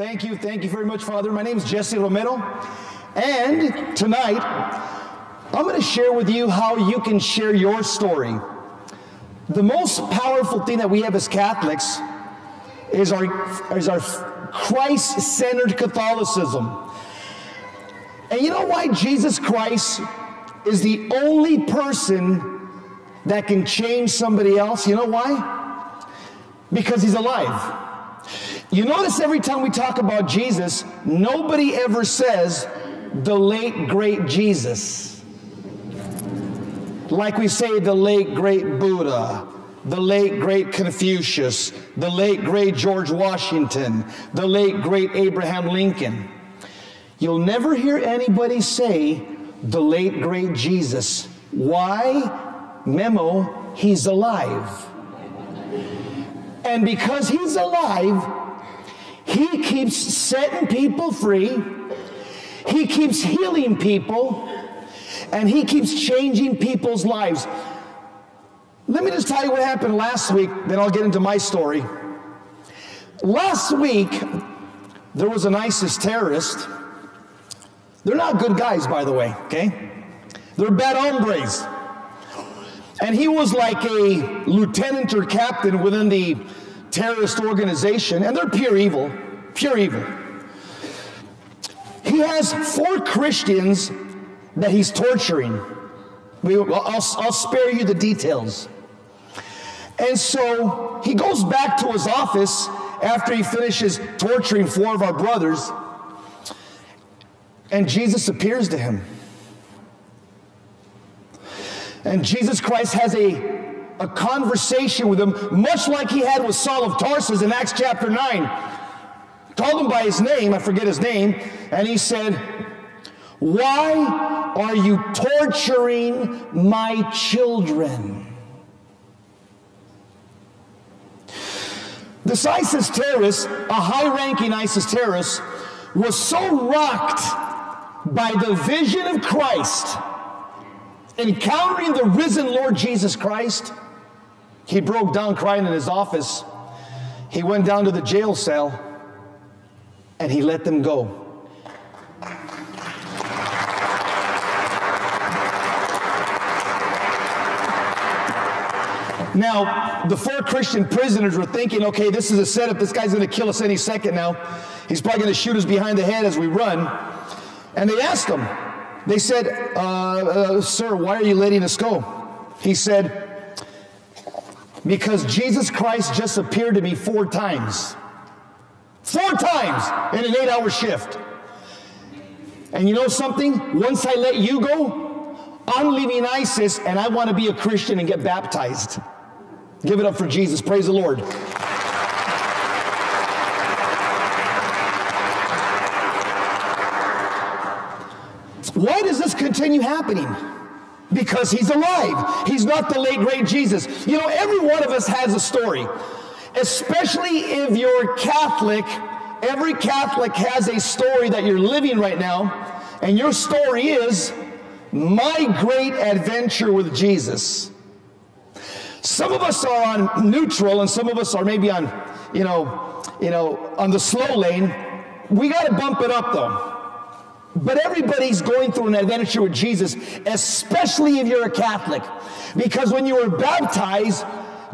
Thank you, thank you very much, Father. My name is Jesse Romero, and tonight I'm going to share with you how you can share your story. The most powerful thing that we have as Catholics is our, is our Christ centered Catholicism. And you know why Jesus Christ is the only person that can change somebody else? You know why? Because he's alive. You notice every time we talk about Jesus, nobody ever says the late great Jesus. Like we say the late great Buddha, the late great Confucius, the late great George Washington, the late great Abraham Lincoln. You'll never hear anybody say the late great Jesus. Why? Memo, he's alive. And because he's alive, he keeps setting people free, He keeps healing people, and He keeps changing people's lives. Let me just tell you what happened last week, then I'll get into my story. Last week, there was an ISIS terrorist. They're not good guys, by the way, okay? They're bad hombres. And he was like a lieutenant or captain within the terrorist organization, and they're pure evil, pure evil. He has four Christians that he's torturing. We, I'll, I'll spare you the details. And so he goes back to his office after he finishes torturing four of our brothers, and Jesus appears to him. And Jesus Christ has a a conversation with him, much like he had with Saul of Tarsus in Acts chapter 9. Called him by his name, I forget his name, and he said, Why are you torturing my children? This ISIS terrorist, a high ranking ISIS terrorist, was so rocked by the vision of Christ, encountering the risen Lord Jesus Christ, he broke down crying in his office. He went down to the jail cell and he let them go. Now, the four Christian prisoners were thinking, okay, this is a setup. This guy's going to kill us any second now. He's probably going to shoot us behind the head as we run. And they asked him, they said, uh, uh, Sir, why are you letting us go? He said, because Jesus Christ just appeared to me four times. Four times in an eight hour shift. And you know something? Once I let you go, I'm leaving ISIS and I want to be a Christian and get baptized. Give it up for Jesus. Praise the Lord. Why does this continue happening? Because he's alive. He's not the late great Jesus. You know, every one of us has a story, especially if you're Catholic. Every Catholic has a story that you're living right now, and your story is my great adventure with Jesus. Some of us are on neutral, and some of us are maybe on, you know, you know, on the slow lane. We got to bump it up though. But everybody's going through an adventure with Jesus, especially if you're a Catholic. Because when you were baptized,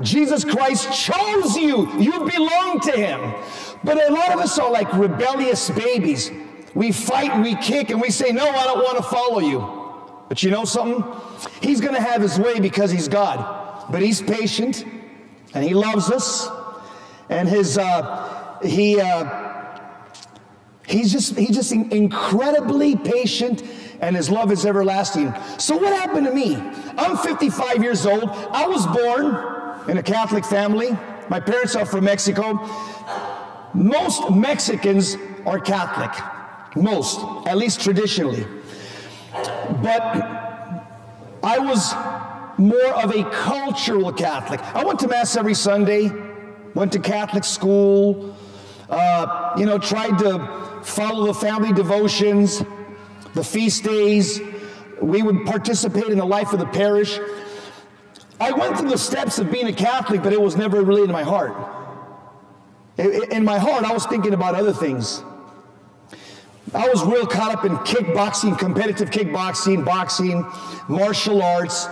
Jesus Christ chose you. You belong to him. But a lot of us are like rebellious babies. We fight, we kick, and we say, No, I don't want to follow you. But you know something? He's going to have his way because he's God. But he's patient and he loves us. And his, uh, he, uh, He's just, he's just incredibly patient and his love is everlasting. So, what happened to me? I'm 55 years old. I was born in a Catholic family. My parents are from Mexico. Most Mexicans are Catholic, most, at least traditionally. But I was more of a cultural Catholic. I went to Mass every Sunday, went to Catholic school, uh, you know, tried to follow the family devotions, the feast days. We would participate in the life of the parish. I went through the steps of being a Catholic, but it was never really in my heart. In my heart, I was thinking about other things. I was real caught up in kickboxing, competitive kickboxing, boxing, martial arts.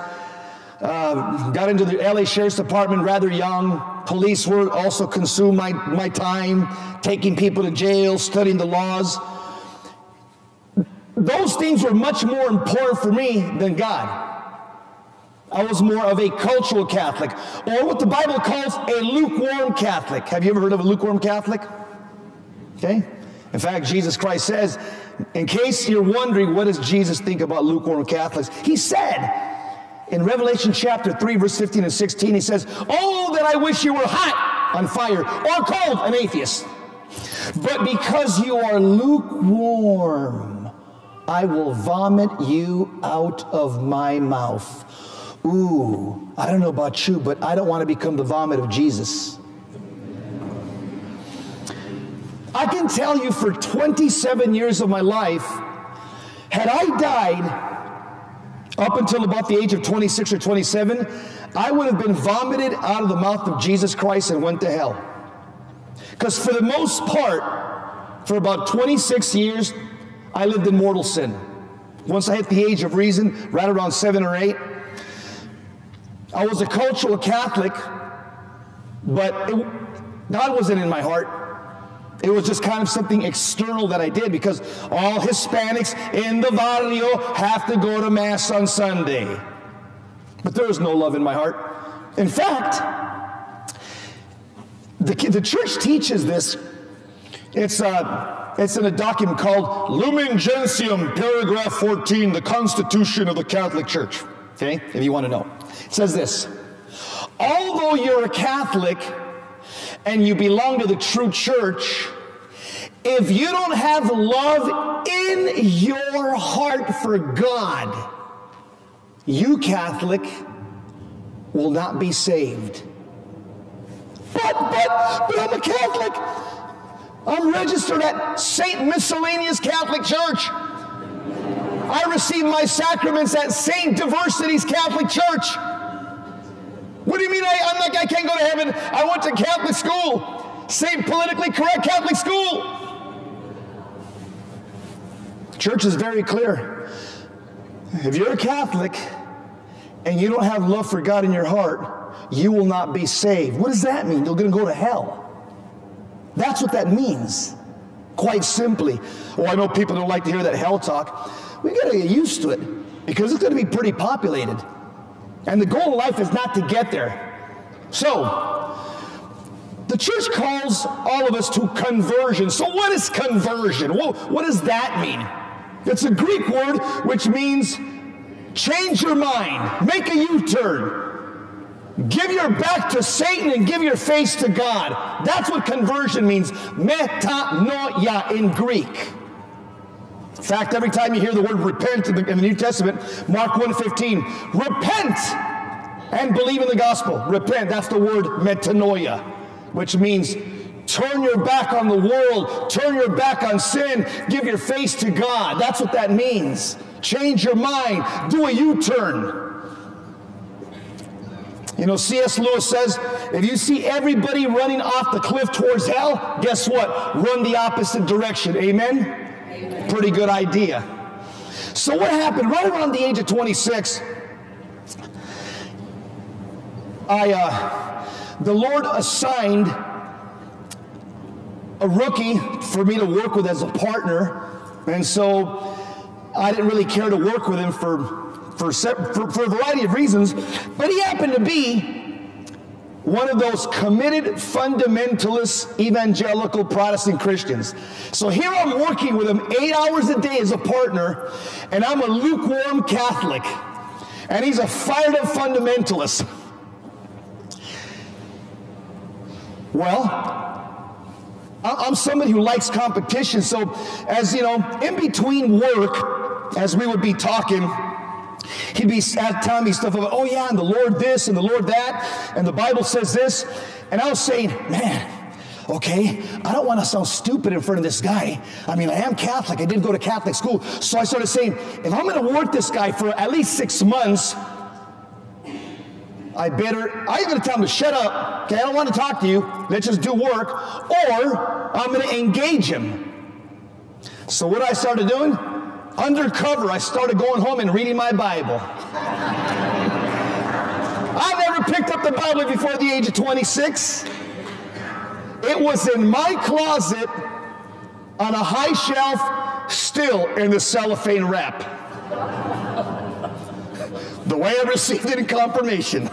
Uh, got into the LA Sheriff's Department rather young. Police work also consumed my, my time, taking people to jail, studying the laws. Those things were much more important for me than God. I was more of a cultural Catholic, or what the Bible calls a lukewarm Catholic. Have you ever heard of a lukewarm Catholic? Okay. In fact, Jesus Christ says, in case you're wondering, what does Jesus think about lukewarm Catholics? He said, in Revelation chapter 3, verse 15 and 16, he says, Oh, that I wish you were hot on fire or cold, an atheist. But because you are lukewarm, I will vomit you out of my mouth. Ooh, I don't know about you, but I don't want to become the vomit of Jesus. I can tell you for 27 years of my life, had I died up until about the age of 26 or 27, I would have been vomited out of the mouth of Jesus Christ and went to hell. Because for the most part, for about 26 years, I lived in mortal sin. Once I hit the age of reason, right around seven or eight, I was a cultural Catholic, but it, God wasn't in my heart. It was just kind of something external that I did because all Hispanics in the barrio have to go to Mass on Sunday. But there was no love in my heart. In fact, the, the church teaches this. It's, uh, it's in a document called Lumen Gentium, paragraph 14, the Constitution of the Catholic Church. Okay, if you want to know. It says this Although you're a Catholic and you belong to the true church, if you don't have love in your heart for God, you, Catholic, will not be saved. But, but, but I'm a Catholic. I'm registered at St. Miscellaneous Catholic Church. I received my sacraments at St. Diversity's Catholic Church. What do you mean I, I'm like, I can't go to heaven? I went to Catholic school, same Politically Correct Catholic School. Church is very clear. If you're a Catholic and you don't have love for God in your heart, you will not be saved. What does that mean? You're going to go to hell. That's what that means, quite simply. Oh, I know people don't like to hear that hell talk we got to get used to it because it's going to be pretty populated. And the goal of life is not to get there. So, the church calls all of us to conversion. So, what is conversion? Well, what does that mean? It's a Greek word which means change your mind, make a U turn, give your back to Satan and give your face to God. That's what conversion means. Metanoia in Greek. In fact, every time you hear the word repent in the, in the New Testament, Mark 1.15, repent and believe in the gospel. Repent, that's the word metanoia, which means turn your back on the world, turn your back on sin, give your face to God. That's what that means. Change your mind, do a U turn. You know, C.S. Lewis says if you see everybody running off the cliff towards hell, guess what? Run the opposite direction. Amen? Pretty good idea. So, what happened right around the age of 26? I, uh, the Lord assigned a rookie for me to work with as a partner, and so I didn't really care to work with him for for, for, for a variety of reasons, but he happened to be one of those committed fundamentalist evangelical Protestant Christians. So here I'm working with him eight hours a day as a partner, and I'm a lukewarm Catholic, and he's a fired up fundamentalist. Well, I'm somebody who likes competition, so as you know, in between work, as we would be talking, He'd be telling me stuff about, oh yeah, and the Lord this and the Lord that, and the Bible says this. And I was saying, man, okay, I don't want to sound stupid in front of this guy. I mean, I am Catholic. I did go to Catholic school. So I started saying, if I'm going to work this guy for at least six months, I better, I even tell him to shut up. Okay, I don't want to talk to you. Let's just do work. Or I'm going to engage him. So what I started doing? Undercover, I started going home and reading my Bible. I never picked up the Bible before the age of 26. It was in my closet on a high shelf, still in the cellophane wrap. the way I received it in confirmation.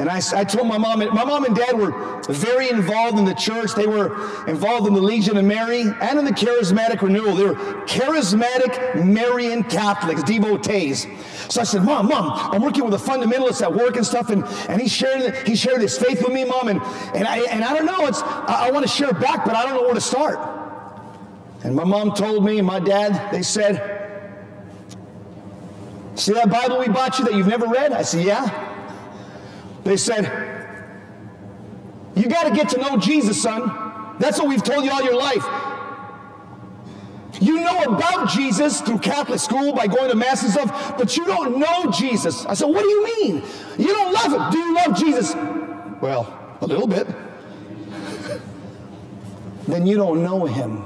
And I, I told my mom, my mom and dad were very involved in the church. They were involved in the Legion of Mary and in the Charismatic Renewal. They were charismatic Marian Catholics, devotees. So I said, Mom, Mom, I'm working with a fundamentalist at work and stuff, and, and he's sharing he shared his faith with me, Mom, and, and I and I don't know, it's I, I want to share back, but I don't know where to start. And my mom told me, my dad, they said, See that Bible we bought you that you've never read? I said, Yeah. They said, You got to get to know Jesus, son. That's what we've told you all your life. You know about Jesus through Catholic school by going to Mass and stuff, but you don't know Jesus. I said, What do you mean? You don't love him. Do you love Jesus? Well, a little bit. then you don't know him.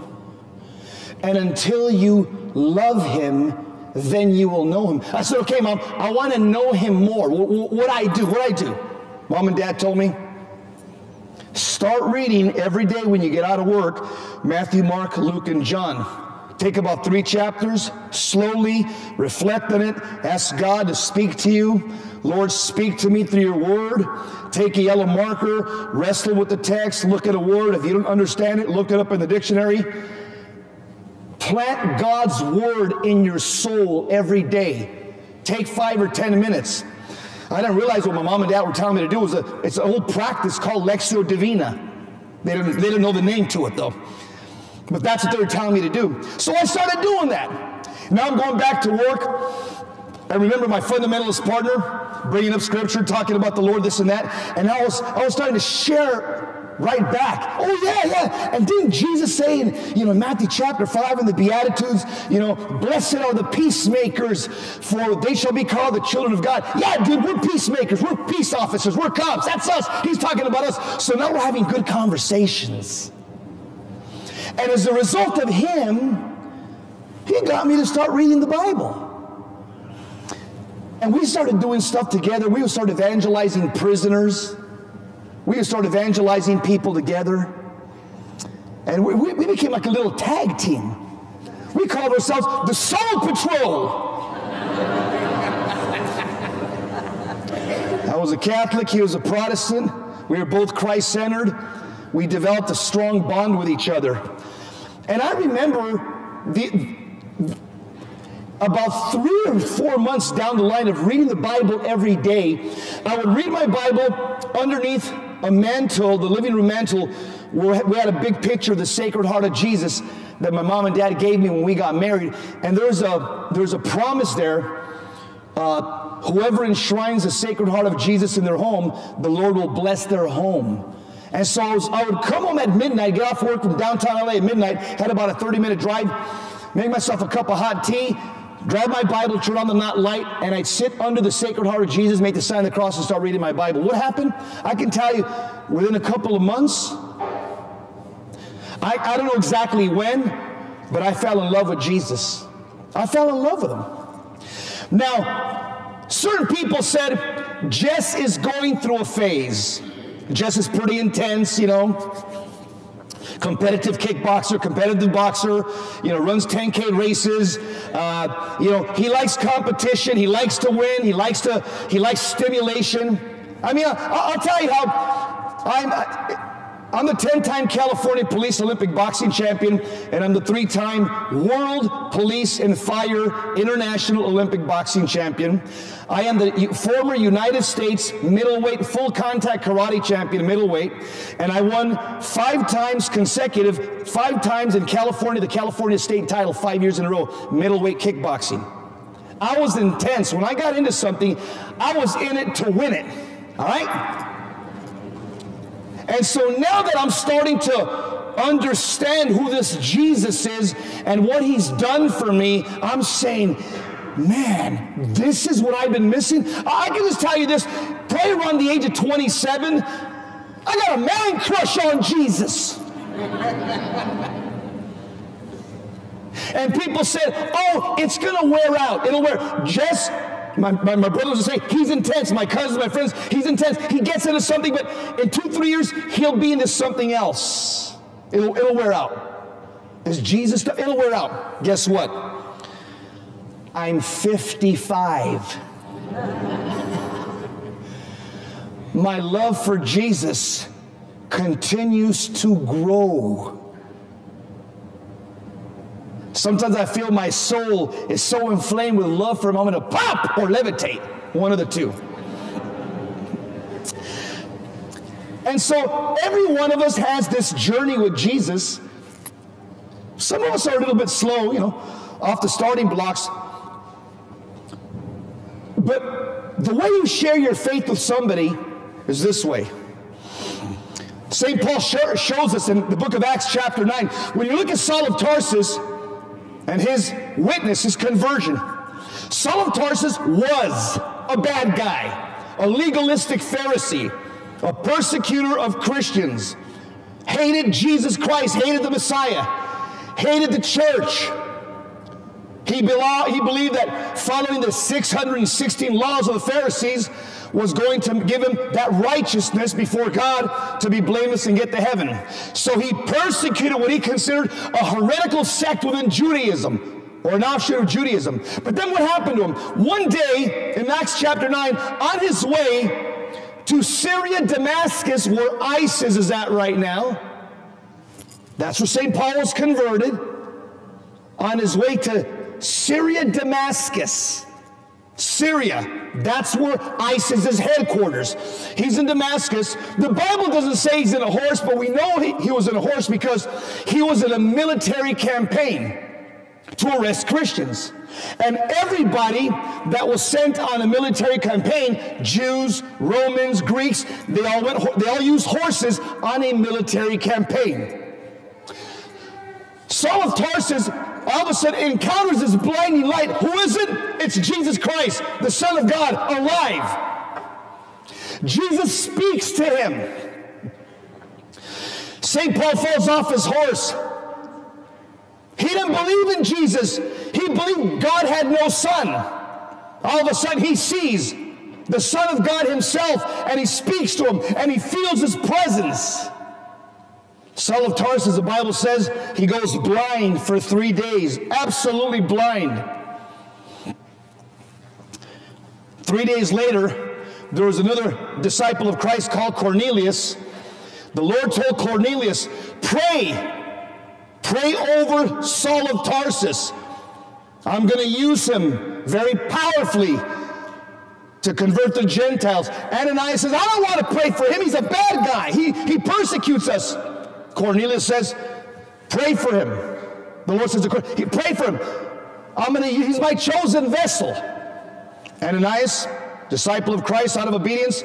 And until you love him, then you will know him. I said, okay, mom, I want to know him more. What I do, what I do. Mom and dad told me, start reading every day when you get out of work Matthew, Mark, Luke, and John. Take about three chapters, slowly reflect on it, ask God to speak to you. Lord, speak to me through your word. Take a yellow marker, wrestle with the text, look at a word. If you don't understand it, look it up in the dictionary. Plant God's word in your soul every day. Take five or ten minutes. I didn't realize what my mom and dad were telling me to do was a, it's an old practice called Lectio Divina. They didn't, they didn't know the name to it though. But that's what they were telling me to do. So I started doing that. Now I'm going back to work. I remember my fundamentalist partner bringing up scripture, talking about the Lord, this and that. And I was, I was starting to share right back. Oh, yeah, yeah. And didn't Jesus say in, you know, Matthew chapter 5 in the Beatitudes, you know, blessed are the peacemakers, for they shall be called the children of God. Yeah, dude, we're peacemakers. We're peace officers. We're cops. That's us. He's talking about us. So now we're having good conversations. And as a result of him, he got me to start reading the Bible. And we started doing stuff together. We would start evangelizing prisoners. We would start evangelizing people together. And we, we became like a little tag team. We called ourselves the Soul Patrol. I was a Catholic, he was a Protestant. We were both Christ centered. We developed a strong bond with each other. And I remember the, about three or four months down the line of reading the Bible every day, I would read my Bible underneath a mantle, the living room mantle, where we had a big picture of the Sacred Heart of Jesus that my mom and dad gave me when we got married. And there's a, there's a promise there. Uh, whoever enshrines the Sacred Heart of Jesus in their home, the Lord will bless their home. And so I, was, I would come home at midnight, get off work from downtown LA at midnight, had about a 30 minute drive, make myself a cup of hot tea, grab my Bible, turn on the night light, and I'd sit under the Sacred Heart of Jesus, make the sign of the cross, and start reading my Bible. What happened? I can tell you, within a couple of months, I, I don't know exactly when, but I fell in love with Jesus. I fell in love with him. Now, certain people said, Jess is going through a phase. Jess is pretty intense, you know competitive kickboxer, competitive boxer, you know, runs 10K races. Uh, you know, he likes competition. He likes to win. He likes to, he likes stimulation. I mean, I, will tell you how I'm, I'm the 10 time California Police Olympic boxing champion, and I'm the three time World Police and Fire International Olympic boxing champion. I am the former United States middleweight full contact karate champion, middleweight, and I won five times consecutive, five times in California, the California state title, five years in a row, middleweight kickboxing. I was intense. When I got into something, I was in it to win it. All right? And so now that I'm starting to understand who this Jesus is and what he's done for me, I'm saying, man, this is what I've been missing. I can just tell you this probably around the age of 27, I got a man crush on Jesus. and people said, oh, it's going to wear out. It'll wear. Just my, my, my brothers will say, he's intense. My cousins, my friends, he's intense. He gets into something, but in two, three years, he'll be into something else. It'll, it'll wear out. Is Jesus stuff? It'll wear out. Guess what? I'm 55. my love for Jesus continues to grow. Sometimes I feel my soul is so inflamed with love for a I'm to pop or levitate. One of the two. And so every one of us has this journey with Jesus. Some of us are a little bit slow, you know, off the starting blocks. But the way you share your faith with somebody is this way. St. Paul shows us in the book of Acts, chapter 9. When you look at Saul of Tarsus, and his witness, his conversion. Saul of Tarsus was a bad guy, a legalistic Pharisee, a persecutor of Christians, hated Jesus Christ, hated the Messiah, hated the church. He, he believed that following the 616 laws of the Pharisees was going to give him that righteousness before God to be blameless and get to heaven. So he persecuted what he considered a heretical sect within Judaism or an offshoot of Judaism. But then what happened to him? One day in Acts chapter 9, on his way to Syria, Damascus, where ISIS is at right now, that's where St. Paul was converted. On his way to Syria, Damascus, Syria. That's where ISIS is headquarters. He's in Damascus. The Bible doesn't say he's in a horse, but we know he, he was in a horse because he was in a military campaign to arrest Christians. And everybody that was sent on a military campaign, Jews, Romans, Greeks, they all went they all used horses on a military campaign. Saul of Tarsus all of a sudden encounters this blinding light. Who is it? It's Jesus Christ, the Son of God, alive. Jesus speaks to him. St. Paul falls off his horse. He didn't believe in Jesus. He believed God had no son. All of a sudden, he sees the Son of God himself and he speaks to him and he feels his presence. Saul of Tarsus, the Bible says, he goes blind for three days, absolutely blind. Three days later, there was another disciple of Christ called Cornelius. The Lord told Cornelius, Pray, pray over Saul of Tarsus. I'm going to use him very powerfully to convert the Gentiles. Ananias says, I don't want to pray for him. He's a bad guy. He, he persecutes us. Cornelius says, Pray for him. The Lord says, Pray for him. I'm gonna, he's my chosen vessel. Ananias, disciple of Christ out of obedience,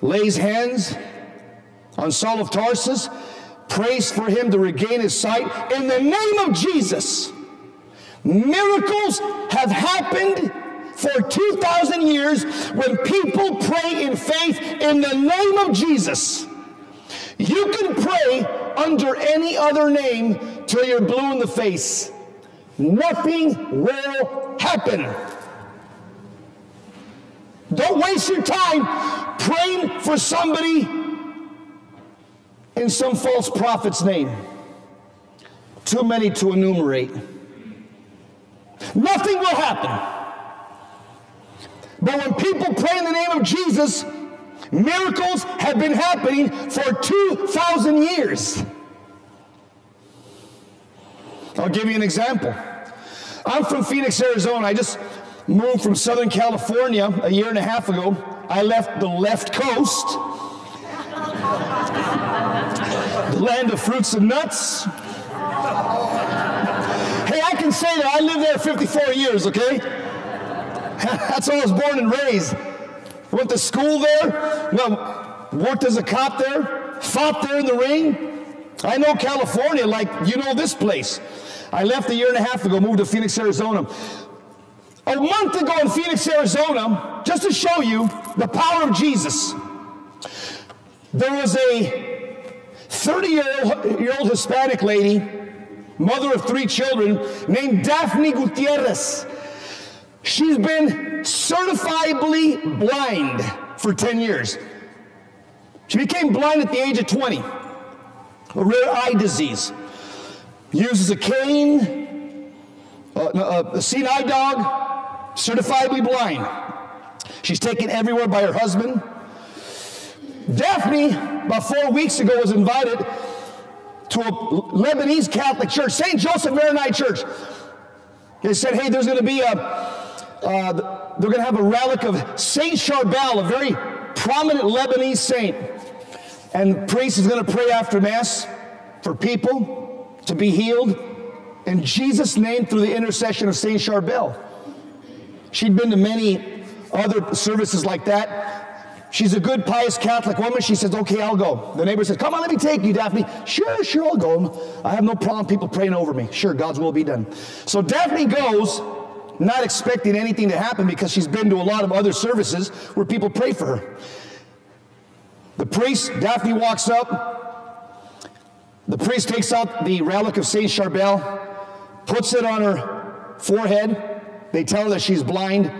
lays hands on Saul of Tarsus, prays for him to regain his sight in the name of Jesus. Miracles have happened for 2,000 years when people pray in faith in the name of Jesus. You can pray under any other name till you're blue in the face. Nothing will happen. Don't waste your time praying for somebody in some false prophet's name. Too many to enumerate. Nothing will happen. But when people pray in the name of Jesus, Miracles have been happening for 2,000 years. I'll give you an example. I'm from Phoenix, Arizona. I just moved from Southern California a year and a half ago. I left the left coast, the land of fruits and nuts. Hey, I can say that I lived there 54 years, okay? That's where I was born and raised. Went to school there, well, worked as a cop there, fought there in the ring. I know California like you know this place. I left a year and a half ago, moved to Phoenix, Arizona. A month ago in Phoenix, Arizona, just to show you the power of Jesus, there was a 30 year old Hispanic lady, mother of three children, named Daphne Gutierrez. She's been certifiably blind for 10 years. She became blind at the age of 20, a rare eye disease. Uses a cane, uh, uh, a, a seeing eye dog, certifiably blind. She's taken everywhere by her husband. Daphne, about four weeks ago, was invited to a Lebanese Catholic church, St. Joseph Maronite Church. They said, hey, there's going to be a, uh, they're going to have a relic of Saint Charbel, a very prominent Lebanese saint. And the priest is going to pray after Mass for people to be healed in Jesus' name through the intercession of Saint Charbel. She'd been to many other services like that. She's a good, pious Catholic woman. She says, Okay, I'll go. The neighbor says, Come on, let me take you, Daphne. Sure, sure, I'll go. I have no problem people praying over me. Sure, God's will be done. So Daphne goes, not expecting anything to happen because she's been to a lot of other services where people pray for her. The priest, Daphne walks up. The priest takes out the relic of Saint Charbel, puts it on her forehead. They tell her that she's blind.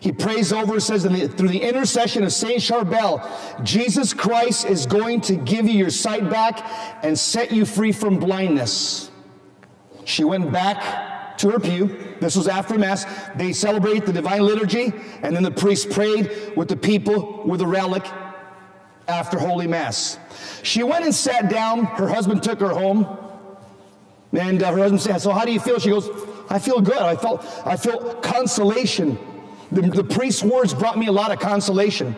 He prays over, says, through the intercession of Saint Charbel, Jesus Christ is going to give you your sight back and set you free from blindness. She went back to her pew. This was after Mass. They celebrate the divine liturgy, and then the priest prayed with the people with the relic after Holy Mass. She went and sat down. Her husband took her home. And uh, her husband said, So, how do you feel? She goes, I feel good. I felt, I feel consolation the, the priest's words brought me a lot of consolation.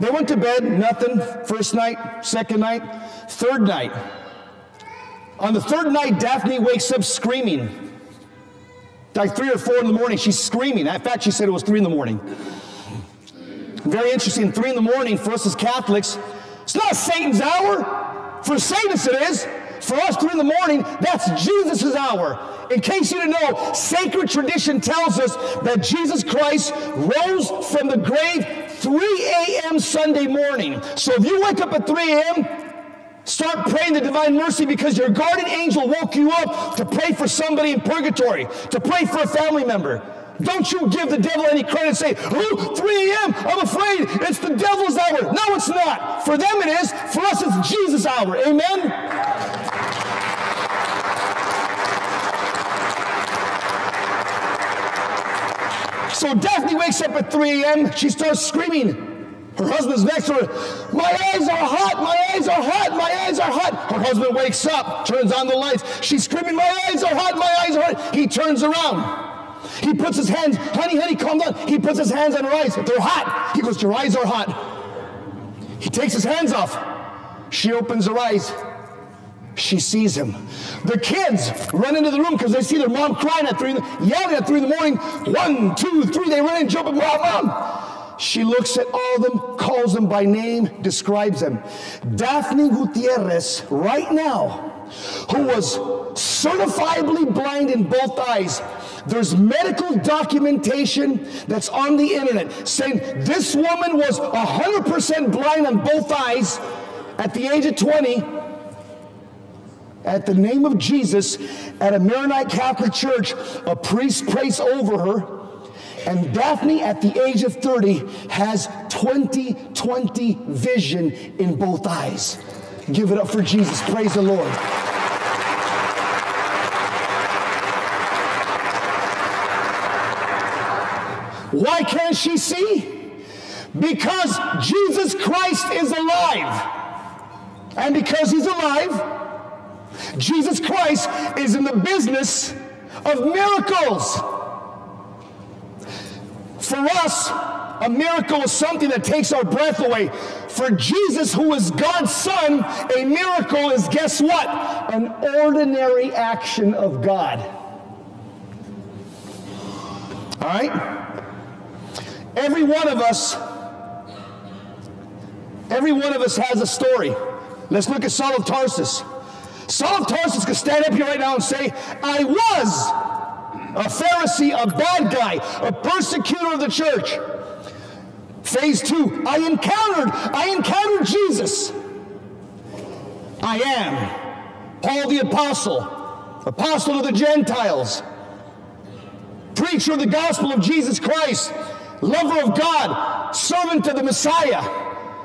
They went to bed, nothing. First night, second night, third night. On the third night, Daphne wakes up screaming. Like three or four in the morning, she's screaming. In fact, she said it was three in the morning. Very interesting. Three in the morning for us as Catholics, it's not Satan's hour. For Satanists, it is. For us, three in the morning, that's Jesus' hour. In case you didn't know, sacred tradition tells us that Jesus Christ rose from the grave 3 a.m. Sunday morning. So if you wake up at 3 a.m., Start praying the divine mercy because your guardian angel woke you up to pray for somebody in purgatory, to pray for a family member. Don't you give the devil any credit say, oh, 3 a.m., I'm afraid it's the devil's hour. No, it's not. For them it is. For us, it's Jesus' hour. Amen? So Daphne wakes up at 3 a.m. She starts screaming. Her husband's next to her. My eyes are hot. My eyes are hot. My eyes are hot. Her husband wakes up, turns on the lights. She's screaming, My eyes are hot. My eyes are hot. He turns around. He puts his hands, honey, honey, calm down. He puts his hands on her eyes. They're hot. He goes, Your eyes are hot. He takes his hands off. She opens her eyes. She sees him. The kids run into the room because they see their mom crying at three, yelling at three in the morning. One, two, three. They run and jump up. Mom, mom. She looks at all of them, calls them by name, describes them. Daphne Gutierrez, right now, who was certifiably blind in both eyes. There's medical documentation that's on the internet saying this woman was 100% blind on both eyes at the age of 20 at the name of Jesus at a Maronite Catholic church, a priest prays over her. And Daphne, at the age of 30, has 20 20 vision in both eyes. Give it up for Jesus. Praise the Lord. Why can't she see? Because Jesus Christ is alive. And because he's alive, Jesus Christ is in the business of miracles. For us, a miracle is something that takes our breath away. For Jesus, who is God's Son, a miracle is guess what? An ordinary action of God. All right? Every one of us, every one of us has a story. Let's look at Saul of Tarsus. Saul of Tarsus could stand up here right now and say, I was a Pharisee, a bad guy, a persecutor of the church. Phase two, I encountered, I encountered Jesus. I am Paul the Apostle, apostle of the Gentiles, preacher of the gospel of Jesus Christ, lover of God, servant of the Messiah,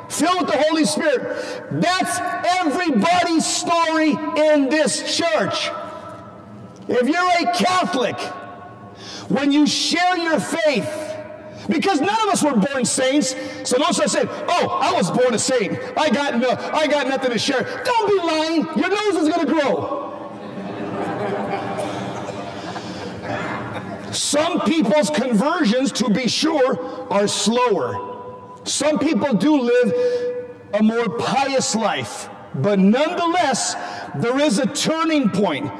filled with the Holy Spirit. That's everybody's story in this church. If you're a Catholic, when you share your faith, because none of us were born saints, so don't start saying, "Oh, I was born a saint. I got no, I got nothing to share." Don't be lying. Your nose is going to grow. Some people's conversions, to be sure, are slower. Some people do live a more pious life, but nonetheless, there is a turning point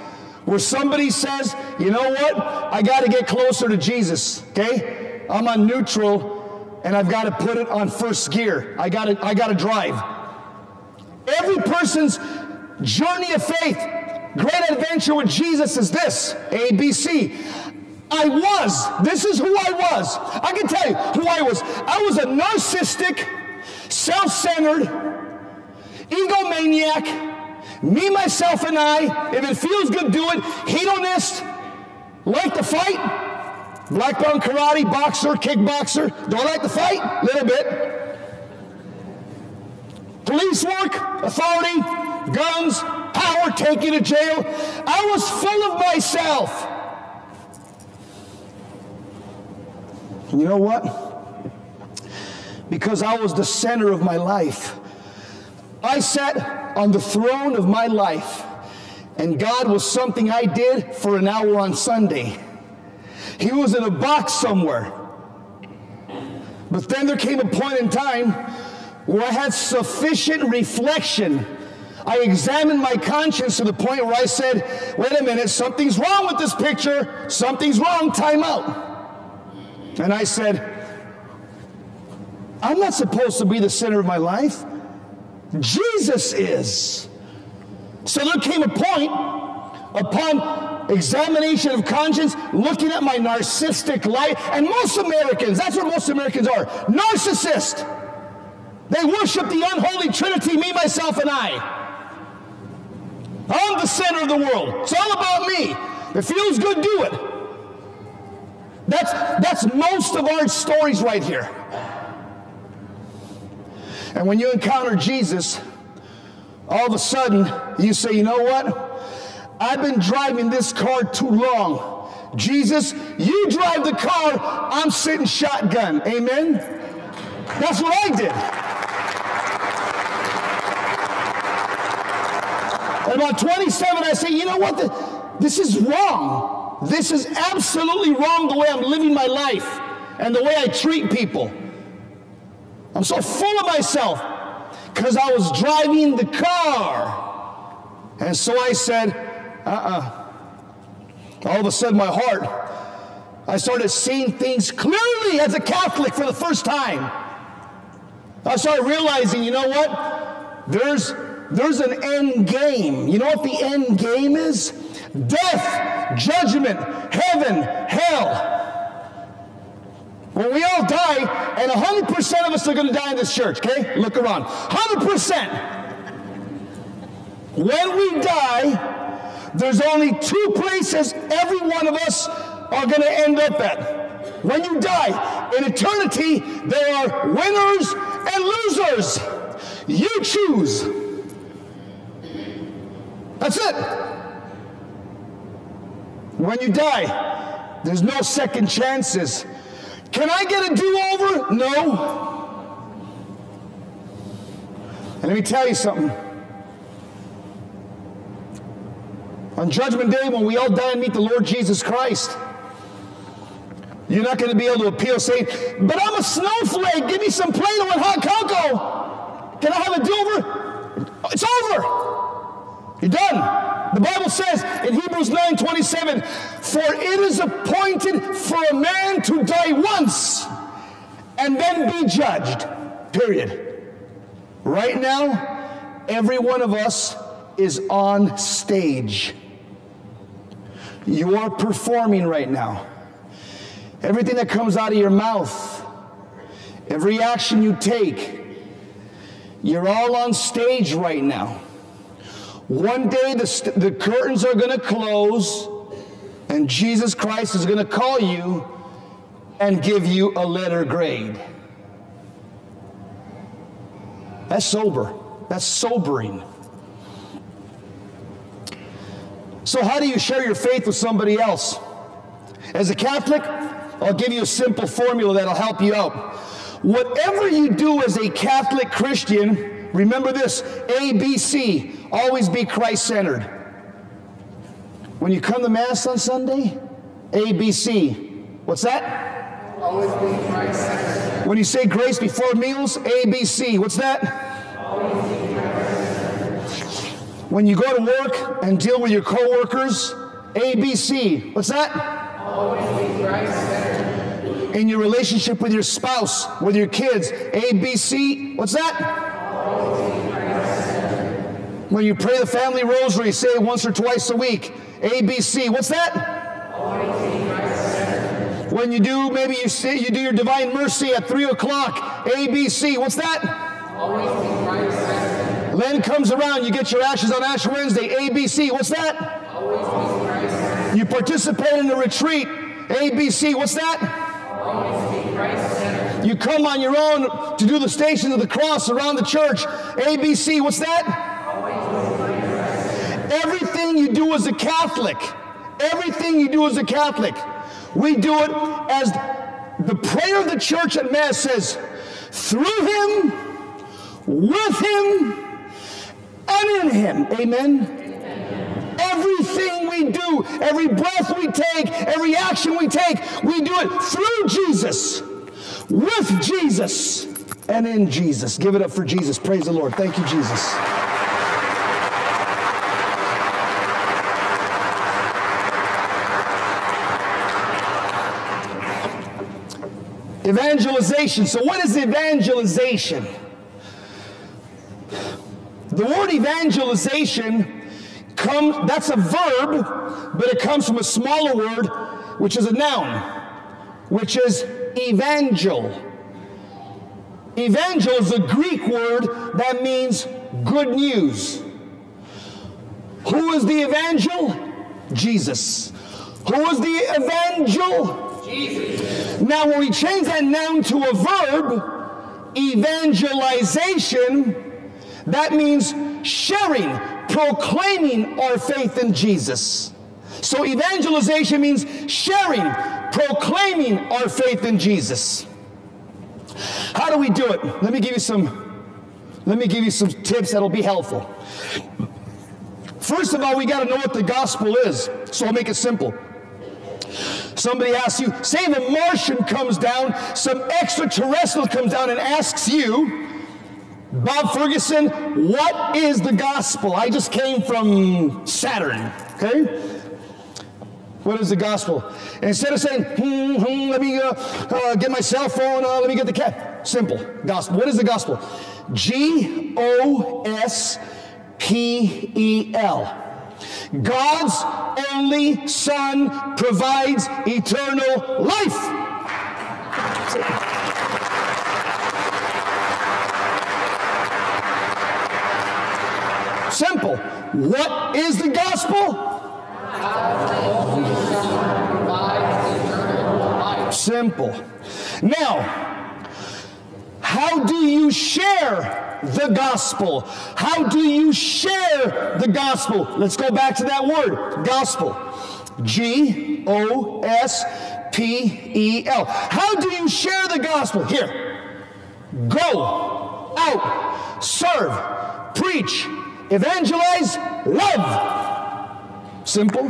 where somebody says, you know what? I got to get closer to Jesus, okay? I'm on neutral and I've got to put it on first gear. I got to I got to drive. Every person's journey of faith, great adventure with Jesus is this, ABC. I was. This is who I was. I can tell you who I was. I was a narcissistic, self-centered, egomaniac, me, myself, and I, if it feels good, do it. Hedonist, like to fight. Black belt karate, boxer, kickboxer. Do I like to fight? Little bit. Police work, authority, guns, power, take you to jail. I was full of myself. You know what? Because I was the center of my life. I sat on the throne of my life, and God was something I did for an hour on Sunday. He was in a box somewhere. But then there came a point in time where I had sufficient reflection. I examined my conscience to the point where I said, wait a minute, something's wrong with this picture. Something's wrong, time out. And I said, I'm not supposed to be the center of my life. Jesus is. So there came a point upon examination of conscience, looking at my narcissistic life, and most Americans, that's what most Americans are narcissist. They worship the unholy trinity, me, myself, and I. I'm the center of the world. It's all about me. It feels good, do it. That's, that's most of our stories right here. And when you encounter Jesus, all of a sudden you say, you know what? I've been driving this car too long. Jesus, you drive the car, I'm sitting shotgun. Amen? That's what I did. At about 27, I say, you know what? This is wrong. This is absolutely wrong the way I'm living my life and the way I treat people. I'm so full of myself because I was driving the car. And so I said, uh uh-uh. uh All of a sudden, my heart, I started seeing things clearly as a Catholic for the first time. I started realizing, you know what? There's there's an end game. You know what the end game is? Death, judgment, heaven, hell. When we all die, and 100% of us are going to die in this church, okay? Look around. 100%. When we die, there's only two places every one of us are going to end up at. When you die, in eternity, there are winners and losers. You choose. That's it. When you die, there's no second chances. Can I get a do over? No. And let me tell you something. On Judgment Day, when we all die and meet the Lord Jesus Christ, you're not going to be able to appeal saying, But I'm a snowflake. Give me some Play Doh and hot cocoa. Can I have a do over? It's over. You're done. The Bible says in Hebrews 9 27, for it is appointed for a man to die once and then be judged. Period. Right now, every one of us is on stage. you are performing right now. Everything that comes out of your mouth, every action you take, you're all on stage right now. One day the, the curtains are going to close, and Jesus Christ is going to call you and give you a letter grade. That's sober. That's sobering. So, how do you share your faith with somebody else? As a Catholic, I'll give you a simple formula that'll help you out. Whatever you do as a Catholic Christian, remember this ABC, always be Christ centered. When you come to Mass on Sunday, ABC. What's that? Always be Christ centered. When you say grace before meals, ABC. What's that? Always be Christ centered. When you go to work and deal with your coworkers, ABC. What's that? Always be Christ centered. In your relationship with your spouse, with your kids, ABC. What's that? When you pray the family rosary, say once or twice a week. ABC. What's that? When you do, maybe you say you do your divine mercy at three o'clock. ABC. What's that? Always be Christ centered. Then comes around, you get your ashes on Ash Wednesday. ABC. What's that? Always be Christ centered. You participate in the retreat. ABC. What's that? You come on your own to do the Station of the Cross around the church. ABC. What's that? Everything you do as a Catholic, everything you do as a Catholic, we do it as the prayer of the church at Mass says, through Him, with Him, and in Him. Amen. Everything we do, every breath we take, every action we take, we do it through Jesus, with Jesus, and in Jesus. Give it up for Jesus. Praise the Lord. Thank you, Jesus. Evangelization. So, what is evangelization? The word evangelization comes, that's a verb, but it comes from a smaller word, which is a noun, which is evangel. Evangel is a Greek word that means good news. Who is the evangel? Jesus. Who is the evangel? Jesus. Now, when we change that noun to a verb, evangelization, that means sharing, proclaiming our faith in Jesus. So, evangelization means sharing, proclaiming our faith in Jesus. How do we do it? Let me give you some. Let me give you some tips that'll be helpful. First of all, we got to know what the gospel is. So I'll make it simple. Somebody asks you, say the Martian comes down, some extraterrestrial comes down and asks you, Bob Ferguson, what is the gospel? I just came from Saturn, okay? What is the gospel? Instead of saying, hmm, hmm, let me uh, uh, get my cell phone, uh, let me get the cat. Simple. Gospel. What is the gospel? G O S P E L. God's only Son provides eternal life. Simple. What is the gospel? Simple. Now, how do you share the gospel? How do you share the gospel? Let's go back to that word gospel. G O S P E L. How do you share the gospel? Here. Go out, serve, preach, evangelize, love. Simple.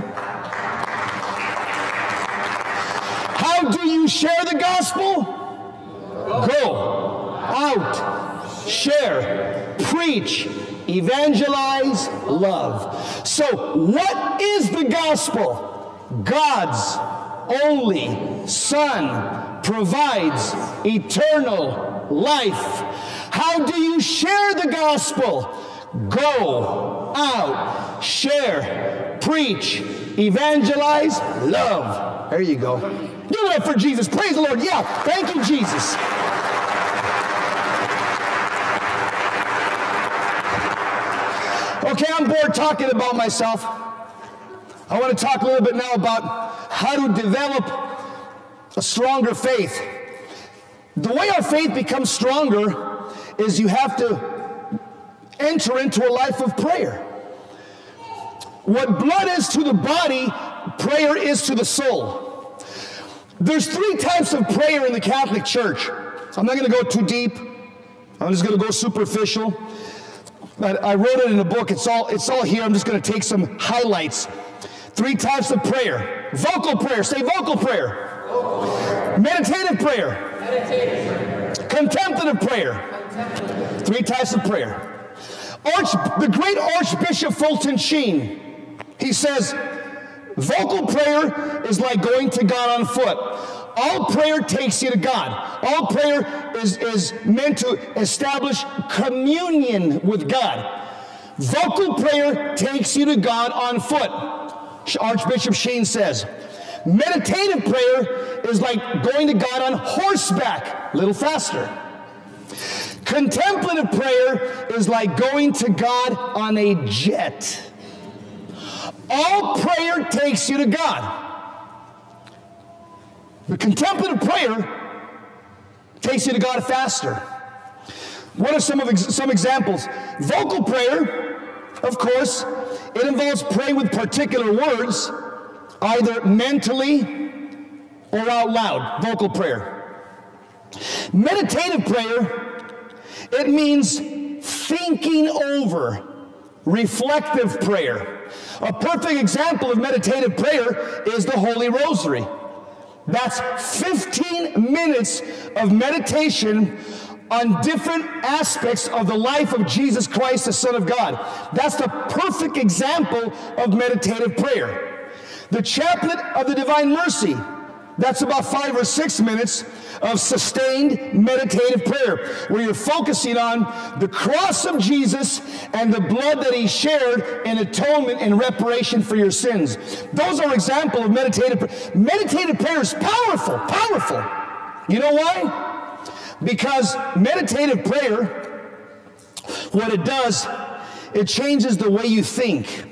How do you share the gospel? Go out, share, preach, evangelize, love. So, what is the gospel? God's only Son provides eternal life. How do you share the gospel? Go out, share, preach, evangelize, love. There you go. Give it up for Jesus. Praise the Lord. Yeah, thank you, Jesus. Okay, I'm bored talking about myself. I want to talk a little bit now about how to develop a stronger faith. The way our faith becomes stronger is you have to enter into a life of prayer. What blood is to the body, prayer is to the soul. There's three types of prayer in the Catholic Church. I'm not going to go too deep. I'm just going to go superficial. But I wrote it in a book. It's all it's all here. I'm just going to take some highlights. Three types of prayer. Vocal prayer. Say vocal prayer. Vocal prayer. Meditative prayer. Meditative prayer. Contemplative prayer. Three types of prayer. Arch, the great Archbishop Fulton Sheen, he says, vocal prayer is like going to God on foot. All prayer takes you to God. All prayer is, is meant to establish communion with God. Vocal prayer takes you to God on foot. Archbishop Sheen says. Meditative prayer is like going to God on horseback, a little faster. Contemplative prayer is like going to God on a jet. All prayer takes you to God. The contemplative prayer takes you to God faster. What are some of some examples? Vocal prayer, of course, it involves praying with particular words, either mentally or out loud. Vocal prayer. Meditative prayer, it means thinking over, reflective prayer. A perfect example of meditative prayer is the Holy Rosary. That's 15 minutes of meditation on different aspects of the life of Jesus Christ, the Son of God. That's the perfect example of meditative prayer. The Chaplet of the Divine Mercy, that's about five or six minutes of sustained meditative prayer, where you're focusing on the cross of Jesus and the blood that he shared in atonement and reparation for your sins. Those are examples of meditative prayer. Meditative prayer is powerful, powerful. You know why? Because meditative prayer, what it does, it changes the way you think.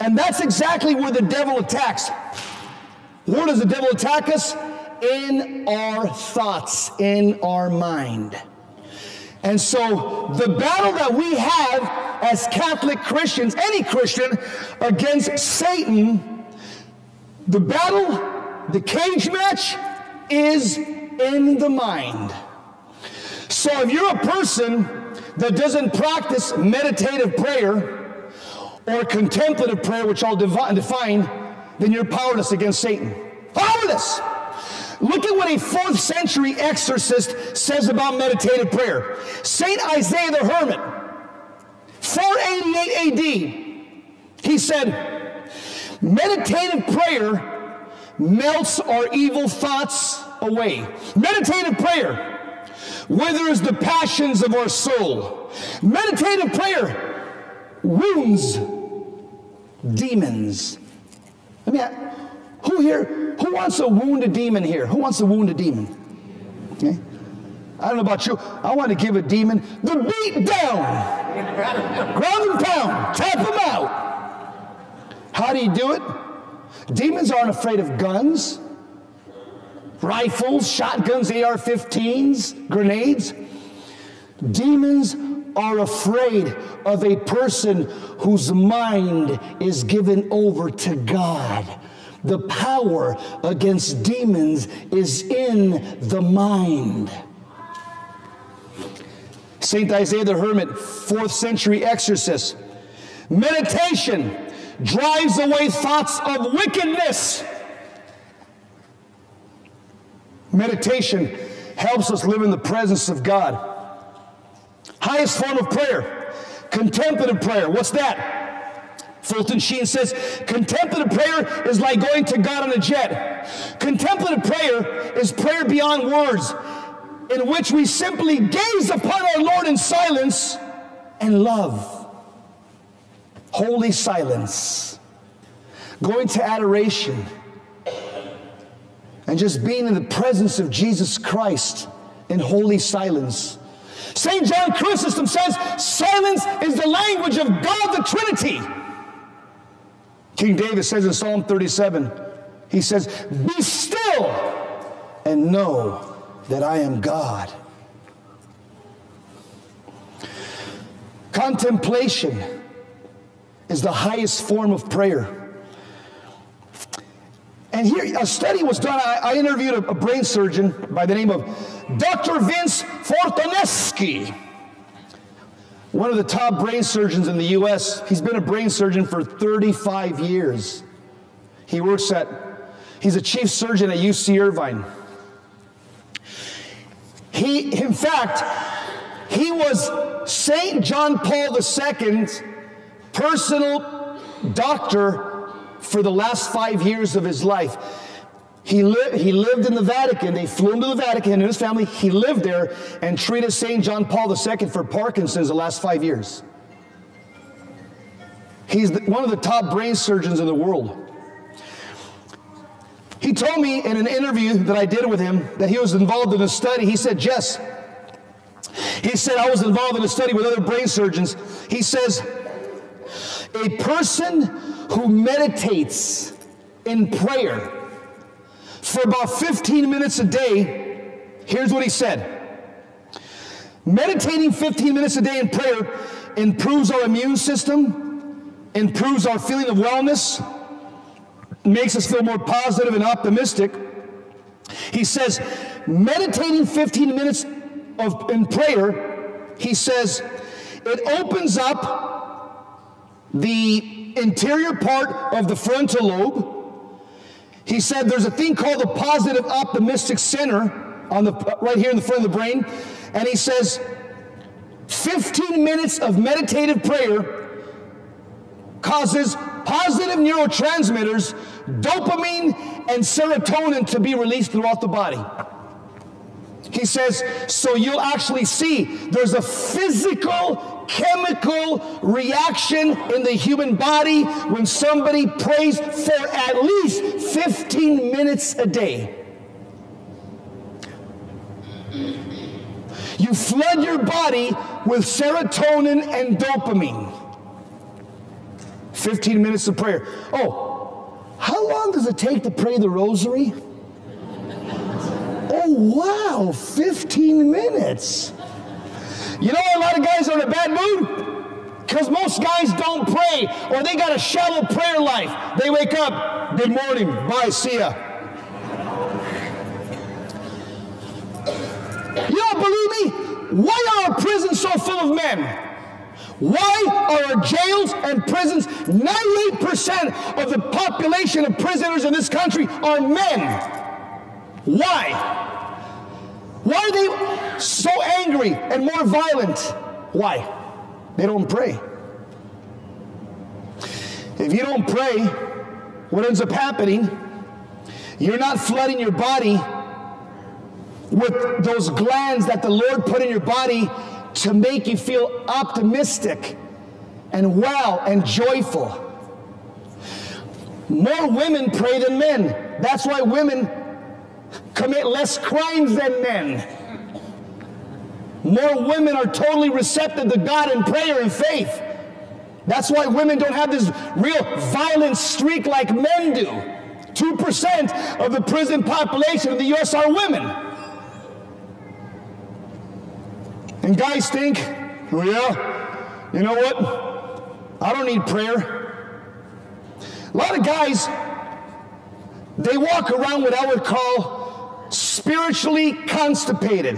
And that's exactly where the devil attacks. Where does the devil attack us? in our thoughts, in our mind. And so, the battle that we have as Catholic Christians, any Christian, against Satan, the battle, the cage match, is in the mind. So, if you're a person that doesn't practice meditative prayer or contemplative prayer, which I'll define, then you're powerless against Satan. Powerless! Look at what a fourth century exorcist says about meditative prayer. St. Isaiah the Hermit, 488 AD, he said, Meditative prayer melts our evil thoughts away. Meditative prayer withers the passions of our soul. Meditative prayer wounds demons. I mean, who here, who wants to wound a demon here? Who wants to wound a demon? Okay. I don't know about you. I want to give a demon the beat down. Ground and pound. Tap him out. How do you do it? Demons aren't afraid of guns, rifles, shotguns, AR 15s, grenades. Demons are afraid of a person whose mind is given over to God the power against demons is in the mind. St. Isaiah the Hermit, fourth century exorcist. Meditation drives away thoughts of wickedness. Meditation helps us live in the presence of God. Highest form of prayer, contemplative prayer. What's that? Fulton Sheen says, contemplative prayer is like going to God on a jet. Contemplative prayer is prayer beyond words, in which we simply gaze upon our Lord in silence and love. holy silence, going to adoration, and just being in the presence of Jesus Christ in holy silence. St. John Chrysostom says silence is the language of God the Trinity. King David says in Psalm 37, he says, Be still and know that I am God. Contemplation is the highest form of prayer. And here, a study was done. I, I interviewed a, a, brain surgeon by the name of Dr. Vince Fortanasce, one of the top brain surgeons in the U.S. He's been a brain surgeon for 35 years. He works at, he's a chief surgeon at UC Irvine. He, in fact, he was St. John Paul II's personal doctor for the last five years of his life. He, li- he lived in the Vatican. They flew him to the Vatican and his family. He lived there and treated St. John Paul II for Parkinson's the last five years. He's the, one of the top brain surgeons in the world. He told me in an interview that I did with him that he was involved in a study. He said, Jess, he said, I was involved in a study with other brain surgeons. He says, a person who meditates in prayer for about 15 minutes a day, here's what he said. Meditating 15 minutes a day in prayer improves our immune system, improves our feeling of wellness, makes us feel more positive and optimistic. He says, meditating 15 minutes of, in prayer, he says, it opens up the interior part of the frontal lobe. He said there's a thing called the positive optimistic center on the right here in the front of the brain, and he says 15 minutes of meditative prayer causes positive neurotransmitters, dopamine and serotonin to be released throughout the body. He says, so you'll actually see there's a physical, chemical reaction in the human body when somebody prays for at least 15 minutes a day. You flood your body with serotonin and dopamine. 15 minutes of prayer. Oh, how long does it take to pray the rosary? Oh, wow, 15 minutes. You know why a lot of guys are in a bad mood? Because most guys don't pray or they got a shallow prayer life. They wake up, good morning, bye, see ya. You don't believe me? Why are our prisons so full of men? Why are our jails and prisons, 98% of the population of prisoners in this country are men? Why? Why are they so angry and more violent? Why? They don't pray. If you don't pray, what ends up happening, you're not flooding your body with those glands that the Lord put in your body to make you feel optimistic and well and joyful. More women pray than men. That's why women commit less crimes than men. More women are totally receptive to God in prayer and faith. That's why women don't have this real violent streak like men do. 2% of the prison population of the U.S. are women. And guys think, well, yeah, you know what? I don't need prayer. A lot of guys, they walk around what I would call spiritually constipated.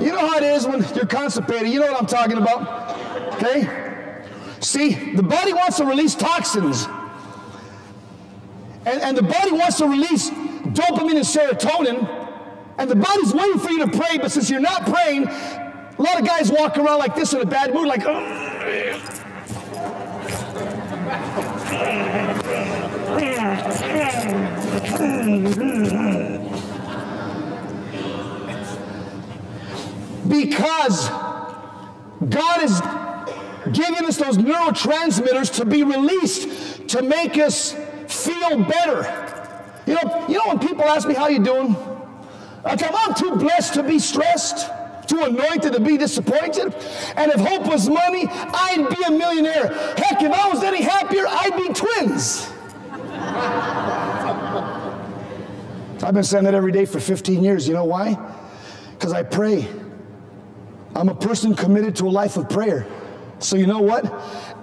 You know how it is when you're constipated. You know what I'm talking about. Okay? See, the body wants to release toxins. And, and the body wants to release dopamine and serotonin. And the body's waiting for you to pray, but since you're not praying, a lot of guys walk around like this in a bad mood, like, because God is giving us those neurotransmitters to be released to make us feel better. You know, you know when people ask me how you doing? I tell them I'm too blessed to be stressed, too anointed to be disappointed. And if hope was money, I'd be a millionaire. Heck, if I was any happier, I'd be twins. I've been saying that every day for 15 years. You know why? Because I pray. I'm a person committed to a life of prayer. So, you know what?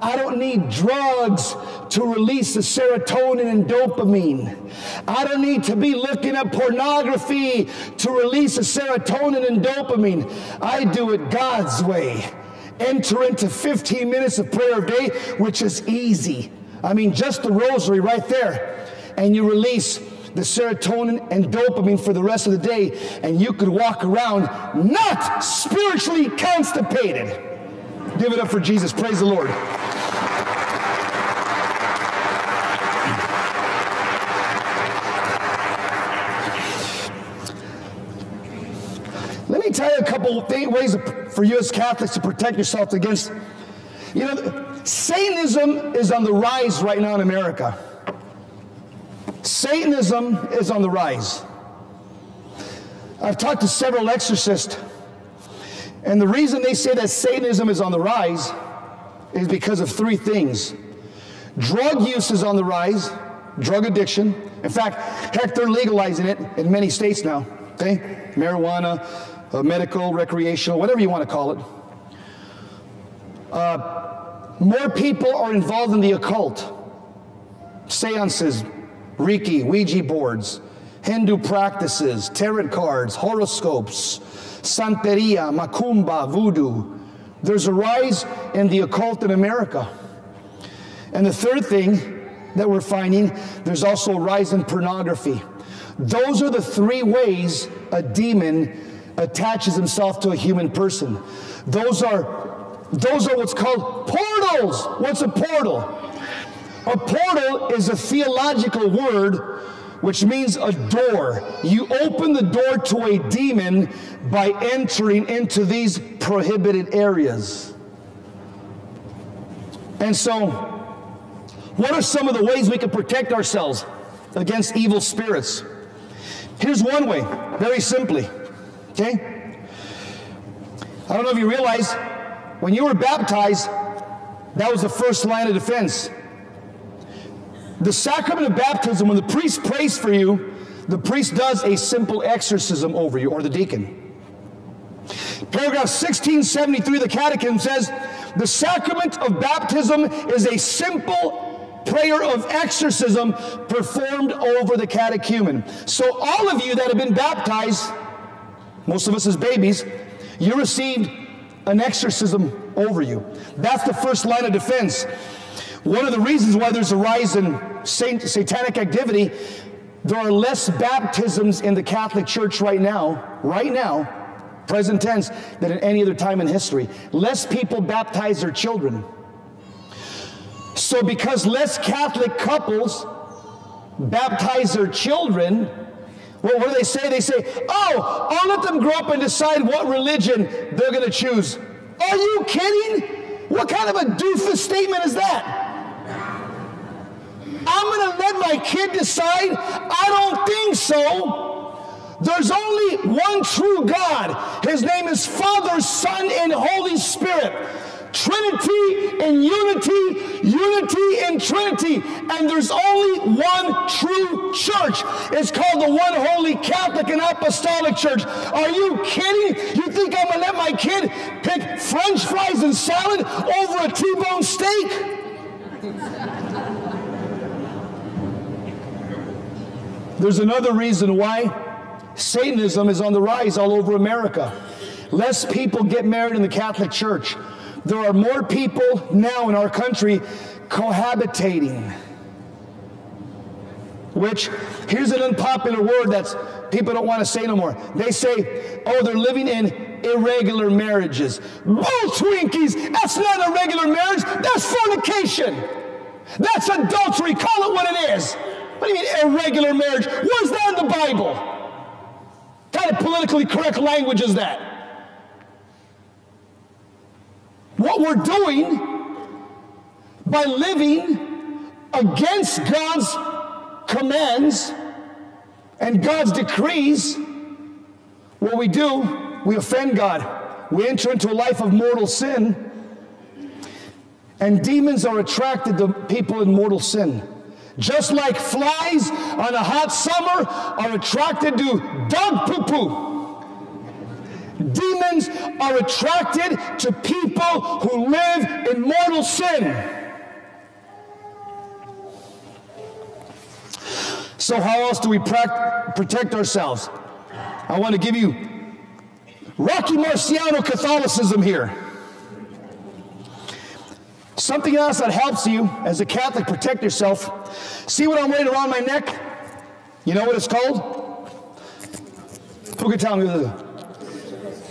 I don't need drugs to release the serotonin and dopamine. I don't need to be looking at pornography to release the serotonin and dopamine. I do it God's way. Enter into 15 minutes of prayer a day, which is easy. I mean, just the rosary right there, and you release the serotonin and dopamine for the rest of the day, and you could walk around not spiritually constipated. Give it up for Jesus. Praise the Lord. Let me tell you a couple ways for you as Catholics to protect yourself against. You know, Satanism is on the rise right now in America. Satanism is on the rise. I've talked to several exorcists, and the reason they say that Satanism is on the rise is because of three things. Drug use is on the rise, drug addiction. In fact, heck, they're legalizing it in many states now, okay? Marijuana, uh, medical, recreational, whatever you want to call it. Uh, more people are involved in the occult, seances, Reiki, Ouija boards, Hindu practices, tarot cards, horoscopes, Santeria, Macumba, Voodoo. There's a rise in the occult in America. And the third thing that we're finding, there's also a rise in pornography. Those are the three ways a demon attaches himself to a human person. Those are those are what's called portals. What's a portal? A portal is a theological word which means a door. You open the door to a demon by entering into these prohibited areas. And so, what are some of the ways we can protect ourselves against evil spirits? Here's one way, very simply. Okay? I don't know if you realize when you were baptized, that was the first line of defense. The sacrament of baptism, when the priest prays for you, the priest does a simple exorcism over you, or the deacon. Paragraph 1673 of the Catechism says the sacrament of baptism is a simple prayer of exorcism performed over the catechumen. So, all of you that have been baptized, most of us as babies, you received an exorcism over you. That's the first line of defense. One of the reasons why there's a rise in satanic activity, there are less baptisms in the Catholic Church right now, right now, present tense, than at any other time in history. Less people baptize their children. So, because less Catholic couples baptize their children, well, what do they say? They say, oh, I'll let them grow up and decide what religion they're going to choose. Are you kidding? What kind of a doofus statement is that? I'm going to let my kid decide? I don't think so. There's only one true God. His name is Father, Son, and Holy Spirit. Trinity in unity, unity in Trinity. And there's only one true church. It's called the One Holy Catholic and Apostolic Church. Are you kidding? You think I'm going to let my kid pick french fries and salad over a T-bone steak? There's another reason why Satanism is on the rise all over America. Less people get married in the Catholic Church. There are more people now in our country cohabitating. Which, here's an unpopular word that's people don't want to say no more. They say, oh, they're living in irregular marriages. Bull Twinkies! That's not a regular marriage, that's fornication. That's adultery. Call it what it is. What do you mean irregular marriage? Where's that in the Bible? What kind of politically correct language is that? what we're doing by living against God's commands and God's decrees, what we do, we offend God. We enter into a life of mortal sin, and demons are attracted to people in mortal sin. Just like flies on a hot summer are attracted to dog poo poo. Demons are attracted to people who live in mortal sin. So, how else do we protect ourselves? I want to give you Rocky Marciano Catholicism here. Something else that helps you as a Catholic protect yourself. See what I'm wearing around my neck? You know what it's called? Who can tell me?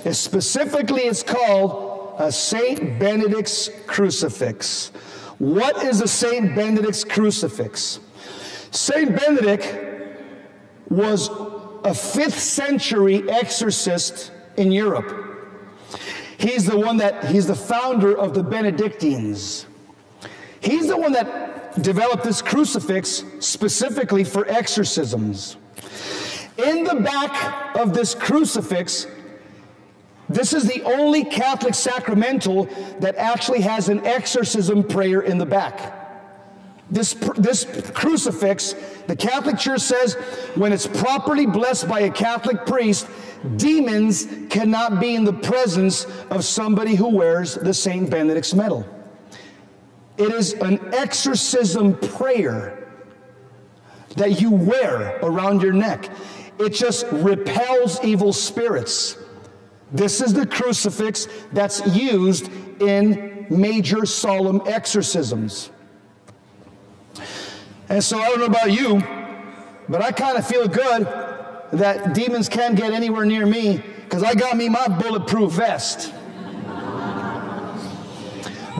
It specifically, it's called a Saint Benedict's crucifix. What is a Saint Benedict's crucifix? Saint Benedict was a fifth century exorcist in Europe. He's the one that, he's the founder of the Benedictines. He's the one that developed this crucifix specifically for exorcisms. In the back of this crucifix, this is the only Catholic sacramental that actually has an exorcism prayer in the back. This, this crucifix, the Catholic Church says, when it's properly blessed by a Catholic priest, demons cannot be in the presence of somebody who wears the St. Benedict's medal. It is an exorcism prayer that you wear around your neck. It just repels evil spirits. This is the crucifix that's used in major solemn exorcisms. And so I don't know about you, but I kind of feel good that demons can't get anywhere near me because I got me my bulletproof vest.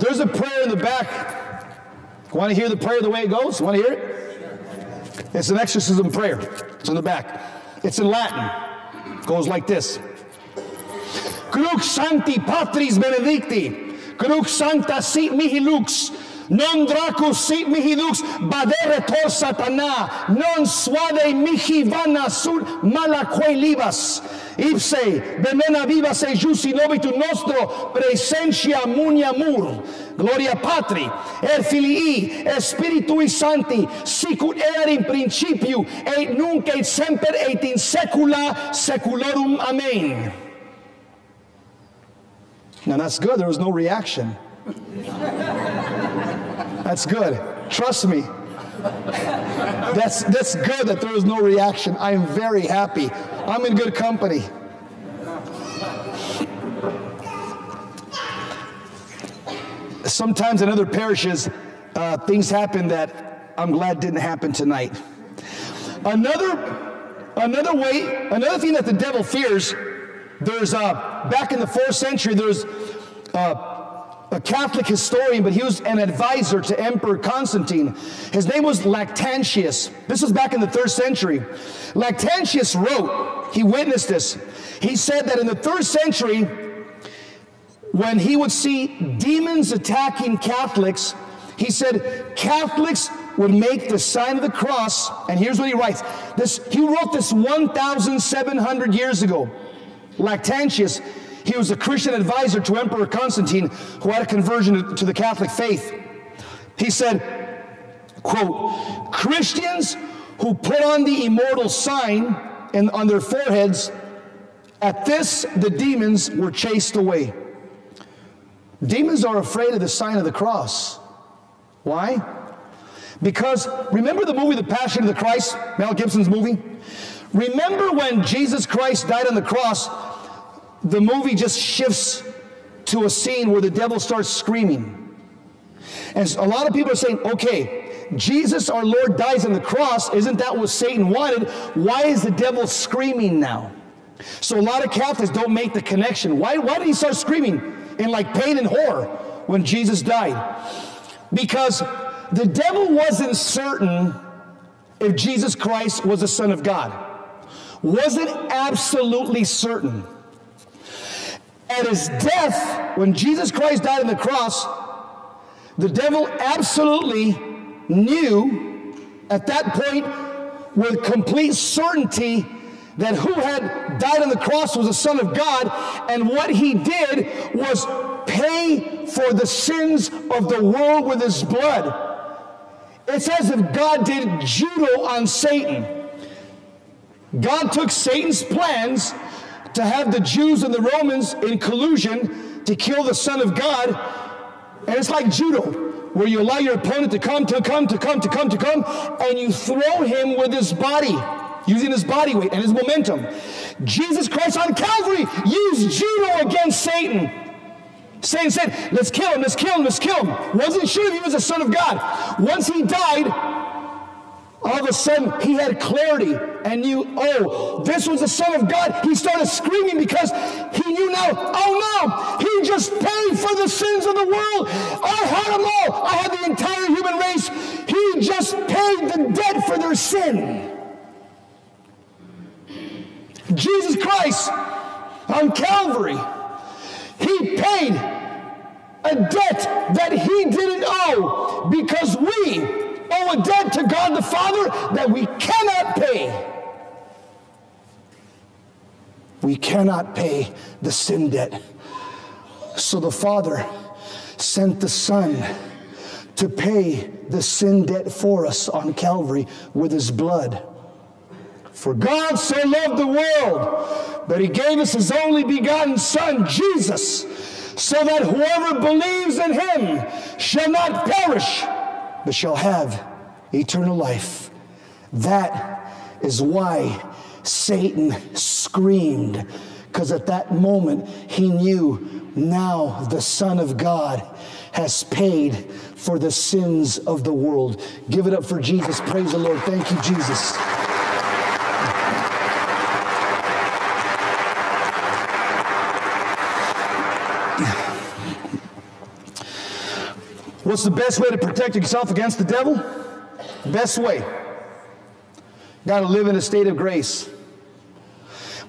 There's a prayer in the back. Want to hear the prayer the way it goes? Want to hear it? It's an exorcism prayer. It's in the back. It's in Latin. It goes like this. Crux sancti patris benedicti, crux sancta sit mihi lux, non dracus sit mihi lux, badere tor satana, non suade mihi vana sud malaque libas, ipse viva se jus in obitu nostro presentia munia mur, gloria patri, et filii, et spiritui sancti, sicut erat in principiu, et nunc et semper et in saecula saeculorum. Amen. Now that's good. There was no reaction. That's good. Trust me. That's, that's good that there was no reaction. I am very happy. I'm in good company. Sometimes in other parishes, uh, things happen that I'm glad didn't happen tonight. Another, another way, another thing that the devil fears there's uh, back in the fourth century, there's uh, a Catholic historian, but he was an advisor to Emperor Constantine. His name was Lactantius. This was back in the third century. Lactantius wrote, he witnessed this. He said that in the third century, when he would see demons attacking Catholics, he said Catholics would make the sign of the cross, and here's what he writes. This he wrote this 1,700 years ago. Lactantius, he was a Christian advisor to Emperor Constantine who had a conversion to the Catholic faith. He said, quote, Christians who put on the immortal sign and on their foreheads, at this the demons were chased away. Demons are afraid of the sign of the cross. Why? Because remember the movie The Passion of the Christ, Mel Gibson's movie? Remember when Jesus Christ died on the cross, the movie just shifts to a scene where the devil starts screaming. And a lot of people are saying, okay, Jesus our Lord dies on the cross. Isn't that what Satan wanted? Why is the devil screaming now? So a lot of Catholics don't make the connection. Why, why did he start screaming in like pain and horror when Jesus died? Because the devil wasn't certain if Jesus Christ was the Son of God wasn't absolutely certain. At his death, when Jesus Christ died on the cross, the devil absolutely knew at that point with complete certainty that who had died on the cross was the Son of God, and what he did was pay for the sins of the world with his blood. It's as if God did judo on Satan. God took Satan's plans to have the Jews and the Romans in collusion to kill the Son of God, and it's like judo, where you allow your opponent to come, to come, to come, to come, to come, and you throw him with his body using his body weight and his momentum. Jesus Christ on Calvary used judo against Satan. Satan said, Let's kill him, let's kill him, let's kill him. Wasn't sure if he was the Son of God. Once he died, all of a sudden he had clarity and knew, oh, this was the Son of God. He started screaming because he knew now, oh no, he just paid for the sins of the world. I had them all. I had the entire human race. He just paid the debt for their sin. Jesus Christ on Calvary, He paid a debt that He didn't owe because we owe a debt to God the Father that we cannot pay. We cannot pay the sin debt. So the Father sent the Son to pay the sin debt for us on Calvary with His blood. For God so loved the world that he gave us his only begotten Son, Jesus, so that whoever believes in him shall not perish, but shall have eternal life. That is why Satan screamed, because at that moment he knew now the Son of God has paid for the sins of the world. Give it up for Jesus. Praise the Lord. Thank you, Jesus. What's the best way to protect yourself against the devil? Best way. Got to live in a state of grace.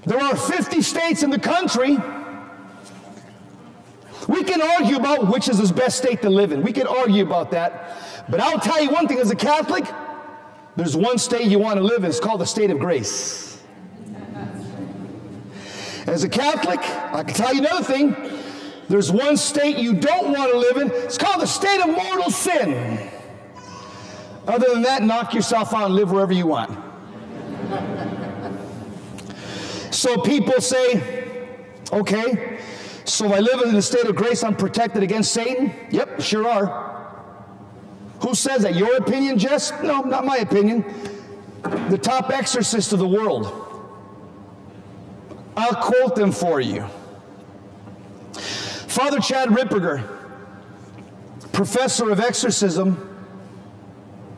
There are 50 states in the country. We can argue about which is the best state to live in. We can argue about that. But I'll tell you one thing as a Catholic, there's one state you want to live in. It's called the state of grace. As a Catholic, I can tell you another thing. There's one state you don't want to live in. It's called the state of mortal sin. Other than that, knock yourself out and live wherever you want. so people say, okay, so if I live in the state of grace, I'm protected against Satan? Yep, sure are. Who says that? Your opinion, Jess? No, not my opinion. The top exorcist of the world. I'll quote them for you. Father Chad Ripperger, professor of exorcism,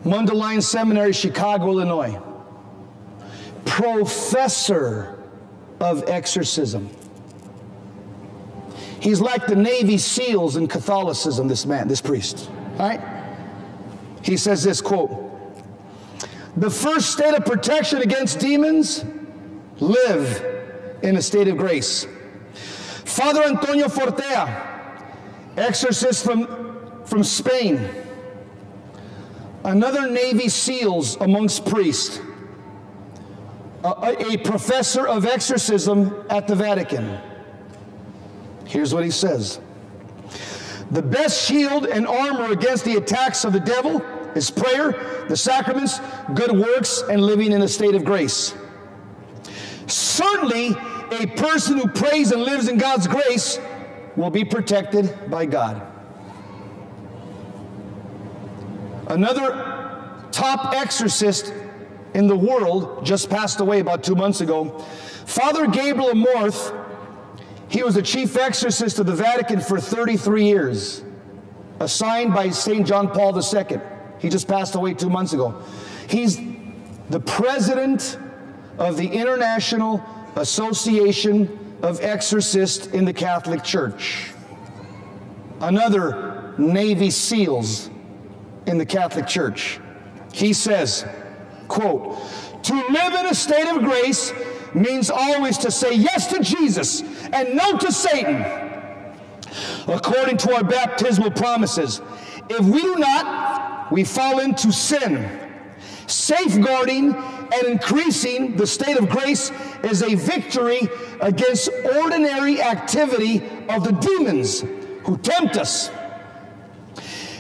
Mundelein Seminary, Chicago, Illinois. Professor of exorcism. He's like the Navy SEALs in Catholicism, this man, this priest. All right? He says this quote The first state of protection against demons live in a state of grace. Father Antonio Fortea, exorcist from, from Spain, another Navy SEALs amongst priests, a, a professor of exorcism at the Vatican. Here's what he says The best shield and armor against the attacks of the devil is prayer, the sacraments, good works, and living in a state of grace. Certainly, a person who prays and lives in God's grace will be protected by God. Another top exorcist in the world just passed away about two months ago. Father Gabriel Amorth, he was the chief exorcist of the Vatican for 33 years, assigned by St. John Paul II. He just passed away two months ago. He's the president of the International Association of Exorcists in the Catholic Church. Another Navy SEALs in the Catholic Church. He says, quote, to live in a state of grace means always to say yes to Jesus and no to Satan, according to our baptismal promises. If we do not, we fall into sin. Safeguarding and increasing the state of grace is a victory against ordinary activity of the demons who tempt us.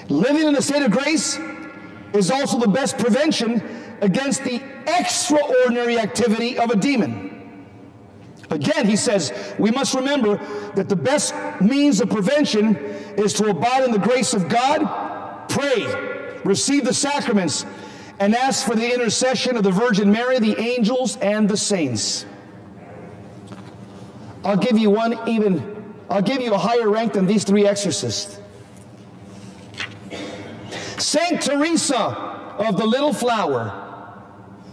Living in a state of grace is also the best prevention against the extraordinary activity of a demon. Again, he says, we must remember that the best means of prevention is to abide in the grace of God, pray, receive the sacraments, and ask for the intercession of the Virgin Mary, the angels, and the saints. I'll give you one even, I'll give you a higher rank than these three exorcists. Saint Teresa of the Little Flower.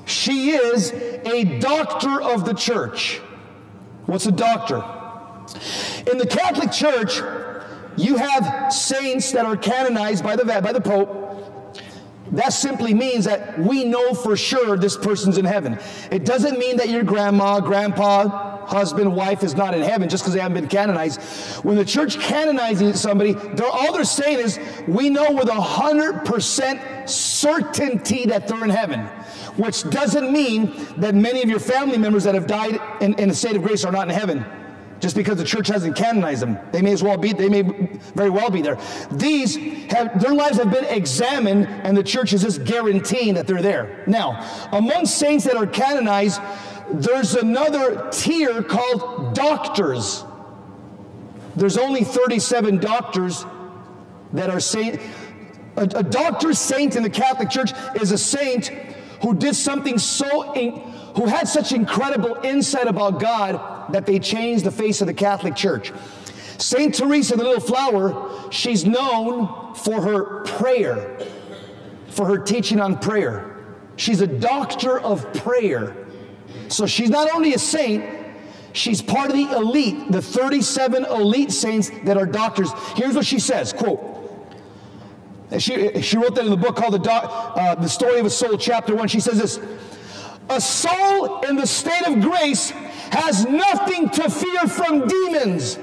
She is a doctor of the church. What's a doctor? In the Catholic Church, you have saints that are canonized by the, by the Pope. That simply means that we know for sure this person's in heaven. It doesn't mean that your grandma, grandpa, husband, wife is not in heaven just because they haven't been canonized. When the church canonizes somebody, they're, all they're saying is, we know with a hundred percent certainty that they're in heaven. Which doesn't mean that many of your family members that have died in, in a state of grace are not in heaven just because the church hasn't canonized them. They may as well be, they may very well be there. These have, their lives have been examined, and the church is just guaranteeing that they're there. Now, among saints that are canonized, there's another tier called doctors. There's only 37 doctors that are saint. A, a doctor saint in the Catholic Church is a saint who did something so, who had such incredible insight about God that they changed the face of the Catholic Church. Saint Teresa, the little flower, she's known for her prayer, for her teaching on prayer. She's a doctor of prayer. So she's not only a saint, she's part of the elite, the 37 elite saints that are doctors. Here's what she says, quote, she, she wrote that in the book called the, doc, uh, the Story of a Soul, chapter one. She says this A soul in the state of grace has nothing to fear from demons.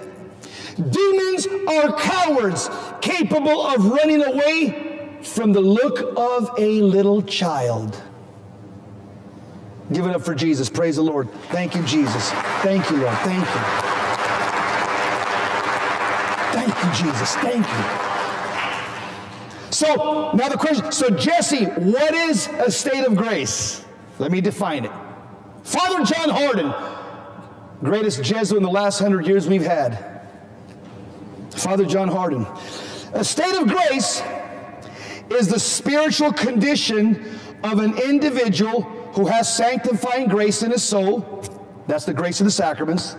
Demons are cowards capable of running away from the look of a little child. Give it up for Jesus. Praise the Lord. Thank you, Jesus. Thank you, Lord. Thank you. Thank you, Jesus. Thank you. So now the question so, Jesse, what is a state of grace? Let me define it. Father John Hardon, greatest Jesuit in the last hundred years we've had. Father John Hardon. A state of grace is the spiritual condition of an individual who has sanctifying grace in his soul. That's the grace of the sacraments.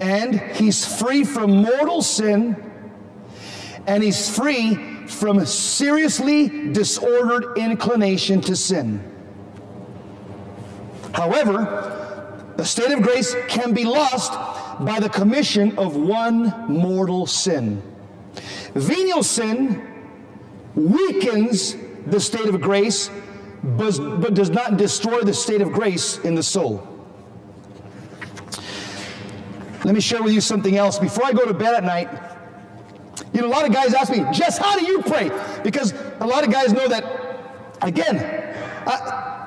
And he's free from mortal sin. And he's free from seriously disordered inclination to sin. However, the state of grace can be lost by the commission of one mortal sin. Venial sin weakens the state of grace, but, but does not destroy the state of grace in the soul. Let me share with you something else. Before I go to bed at night, you know, a lot of guys ask me, Jess, how do you pray? Because a lot of guys know that, again, I,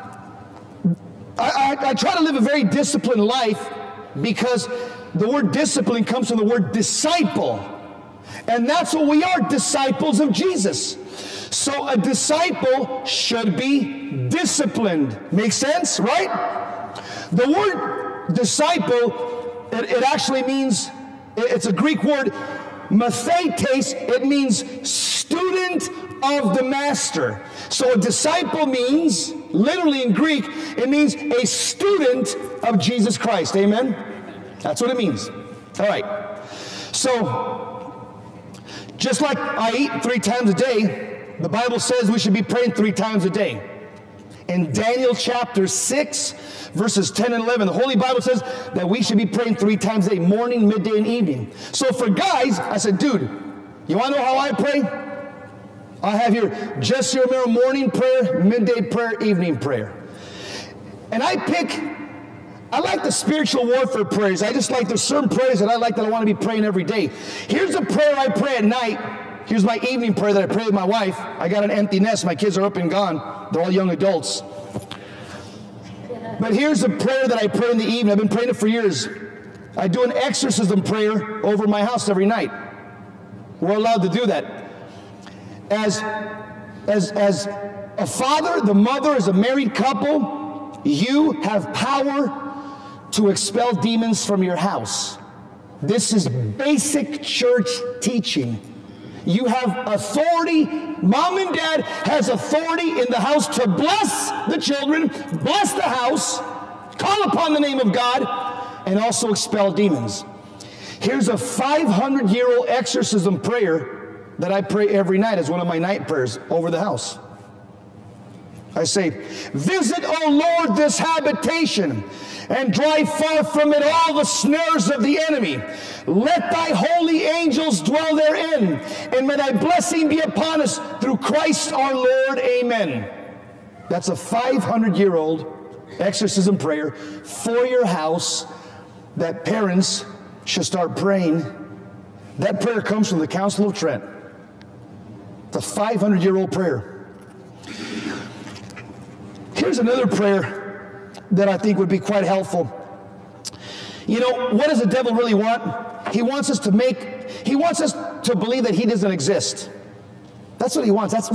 I, I try to live a very disciplined life because the word discipline comes from the word disciple. And that's what we are disciples of Jesus. So a disciple should be disciplined. Make sense, right? The word disciple, it, it actually means, it's a Greek word, Mathetes, it means student of the master. So a disciple means, literally in Greek, it means a student of Jesus Christ. Amen? That's what it means. All right. So, just like I eat three times a day, the Bible says we should be praying three times a day. In Daniel chapter 6, verses 10 and 11. The Holy Bible says that we should be praying three times a day, morning, midday, and evening. So for guys, I said, dude, you want to know how I pray? I have here Jesse Romero morning prayer, midday prayer, evening prayer. And I pick I like the spiritual warfare prayers. I just like there's certain prayers that I like that I want to be praying every day. Here's a prayer I pray at night. Here's my evening prayer that I pray with my wife. I got an empty nest. My kids are up and gone. They're all young adults. But here's a prayer that I pray in the evening. I've been praying it for years. I do an exorcism prayer over my house every night. We're allowed to do that. As, as, as a father, the mother, as a married couple, you have power to expel demons from your house. This is basic church teaching. You have authority. Mom and dad has authority in the house to bless the children, bless the house, call upon the name of God, and also expel demons. Here's a 500 year old exorcism prayer that I pray every night as one of my night prayers over the house. I say, Visit, O Lord, this habitation and drive far from it all the snares of the enemy. Let thy holy angels dwell therein, and may thy blessing be upon us through Christ our Lord. Amen. That's a 500 year old exorcism prayer for your house that parents should start praying. That prayer comes from the Council of Trent. It's a 500 year old prayer. Here's another prayer that I think would be quite helpful. You know, what does the devil really want? He wants us to make, he wants us to believe that he doesn't exist. That's what he wants. That's,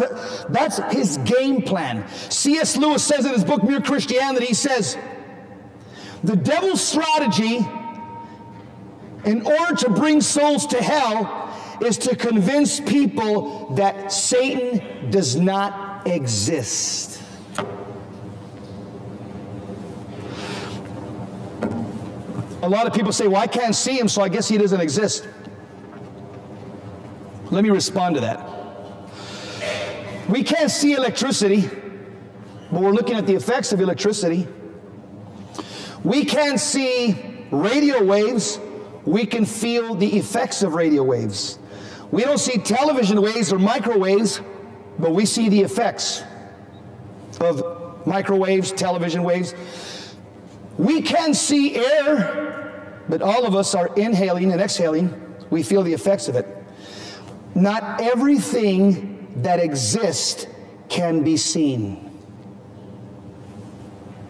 that's his game plan. C.S. Lewis says in his book, Mere Christianity, he says, the devil's strategy in order to bring souls to hell is to convince people that Satan does not exist. A lot of people say, well, I can't see him, so I guess he doesn't exist. Let me respond to that. We can't see electricity, but we're looking at the effects of electricity. We can't see radio waves, we can feel the effects of radio waves. We don't see television waves or microwaves, but we see the effects of microwaves, television waves. We can see air, but all of us are inhaling and exhaling. We feel the effects of it. Not everything that exists can be seen.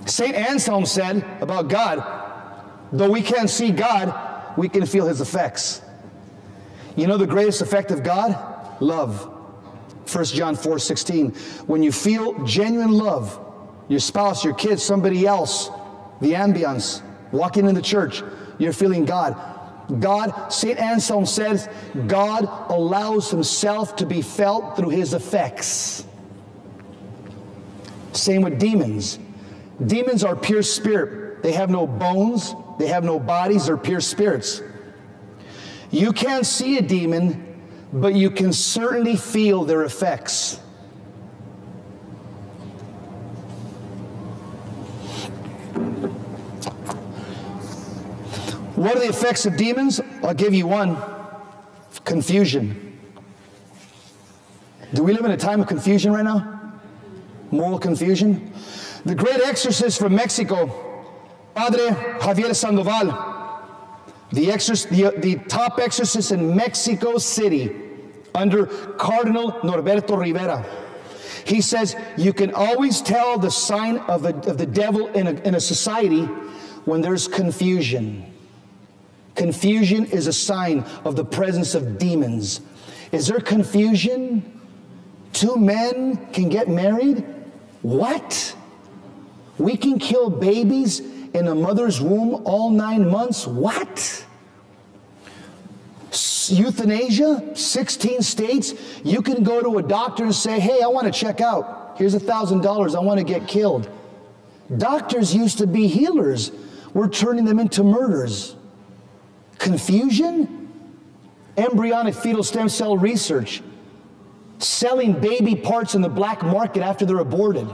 St. Anselm said about God, though we can't see God, we can feel his effects. You know the greatest effect of God? Love. 1 John 4 16. When you feel genuine love, your spouse, your kids, somebody else, the ambience, walking in the church, you're feeling God. God, St. Anselm says, God allows himself to be felt through his effects. Same with demons. Demons are pure spirit. They have no bones, they have no bodies, they're pure spirits. You can't see a demon, but you can certainly feel their effects. What are the effects of demons? I'll give you one confusion. Do we live in a time of confusion right now? Moral confusion? The great exorcist from Mexico, Padre Javier Sandoval, the, the, the top exorcist in Mexico City under Cardinal Norberto Rivera. He says you can always tell the sign of, a, of the devil in a, in a society when there's confusion. Confusion is a sign of the presence of demons. Is there confusion? Two men can get married? What? We can kill babies in a mother's womb all nine months? What? Euthanasia, 16 states. You can go to a doctor and say, Hey, I want to check out. Here's a $1,000. I want to get killed. Doctors used to be healers. We're turning them into murderers confusion, embryonic fetal stem cell research, selling baby parts in the black market after they're aborted,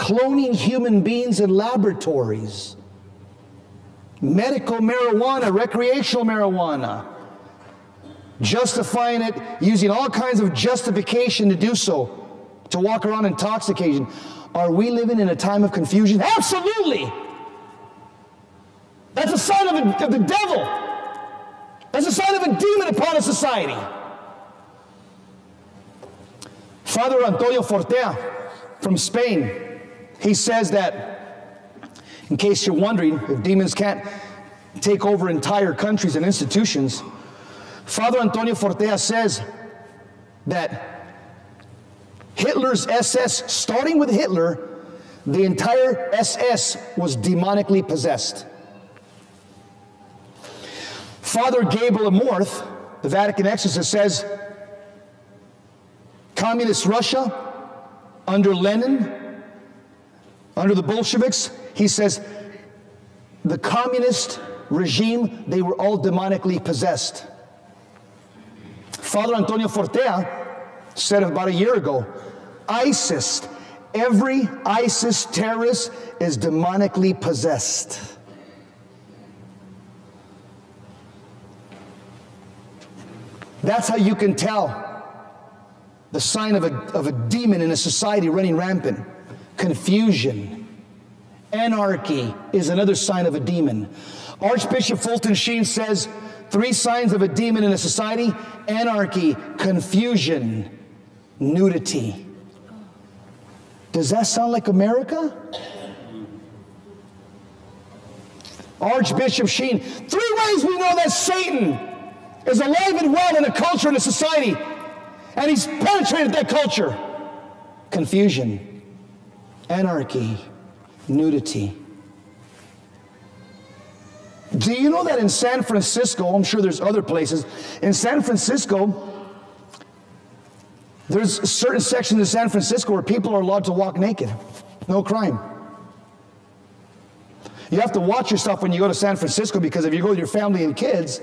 cloning human beings in laboratories, medical marijuana, recreational marijuana, justifying it using all kinds of justification to do so, to walk around intoxication. Are we living in a time of confusion? Absolutely. That's a sign of, a, of the devil. That's a sign of a demon upon a society. Father Antonio Fortea from Spain, he says that, in case you're wondering, if demons can't take over entire countries and institutions, Father Antonio Fortea says that Hitler's SS, starting with Hitler, the entire SS was demonically possessed. Father Gabriel Amorth, the Vatican exorcist, says communist Russia under Lenin, under the Bolsheviks, he says the communist regime, they were all demonically possessed. Father Antonio Fortea said about a year ago ISIS, every ISIS terrorist is demonically possessed. That's how you can tell the sign of a, of a demon in a society running rampant. Confusion. Anarchy is another sign of a demon. Archbishop Fulton Sheen says three signs of a demon in a society anarchy, confusion, nudity. Does that sound like America? Archbishop Sheen, three ways we know that Satan is alive and well in a culture and a society, and he's penetrated that culture. Confusion, anarchy, nudity. Do you know that in San Francisco, I'm sure there's other places, in San Francisco, there's certain sections of San Francisco where people are allowed to walk naked, no crime. You have to watch yourself when you go to San Francisco because if you go with your family and kids,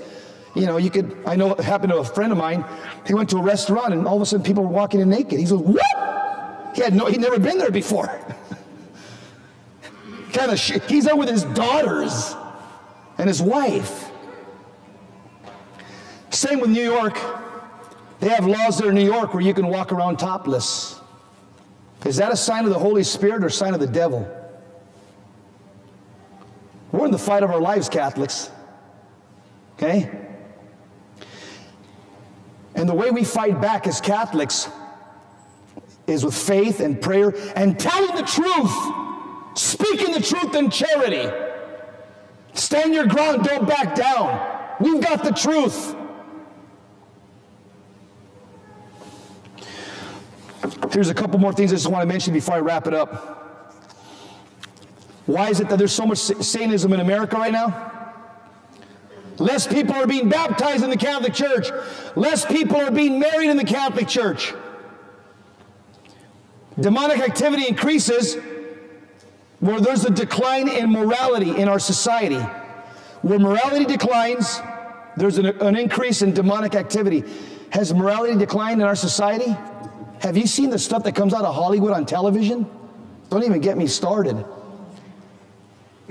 you know, you could, I know it happened to a friend of mine. He went to a restaurant and all of a sudden people were walking in naked. He said, What? He had no, he'd never been there before. kind of, he's out with his daughters and his wife. Same with New York. They have laws there in New York where you can walk around topless. Is that a sign of the Holy Spirit or a sign of the devil? We're in the fight of our lives, Catholics. Okay? And the way we fight back as Catholics is with faith and prayer and telling the truth, speaking the truth in charity. Stand your ground, don't back down. We've got the truth. Here's a couple more things I just want to mention before I wrap it up. Why is it that there's so much Satanism in America right now? Less people are being baptized in the Catholic Church. Less people are being married in the Catholic Church. Demonic activity increases where there's a decline in morality in our society. Where morality declines, there's an, an increase in demonic activity. Has morality declined in our society? Have you seen the stuff that comes out of Hollywood on television? Don't even get me started.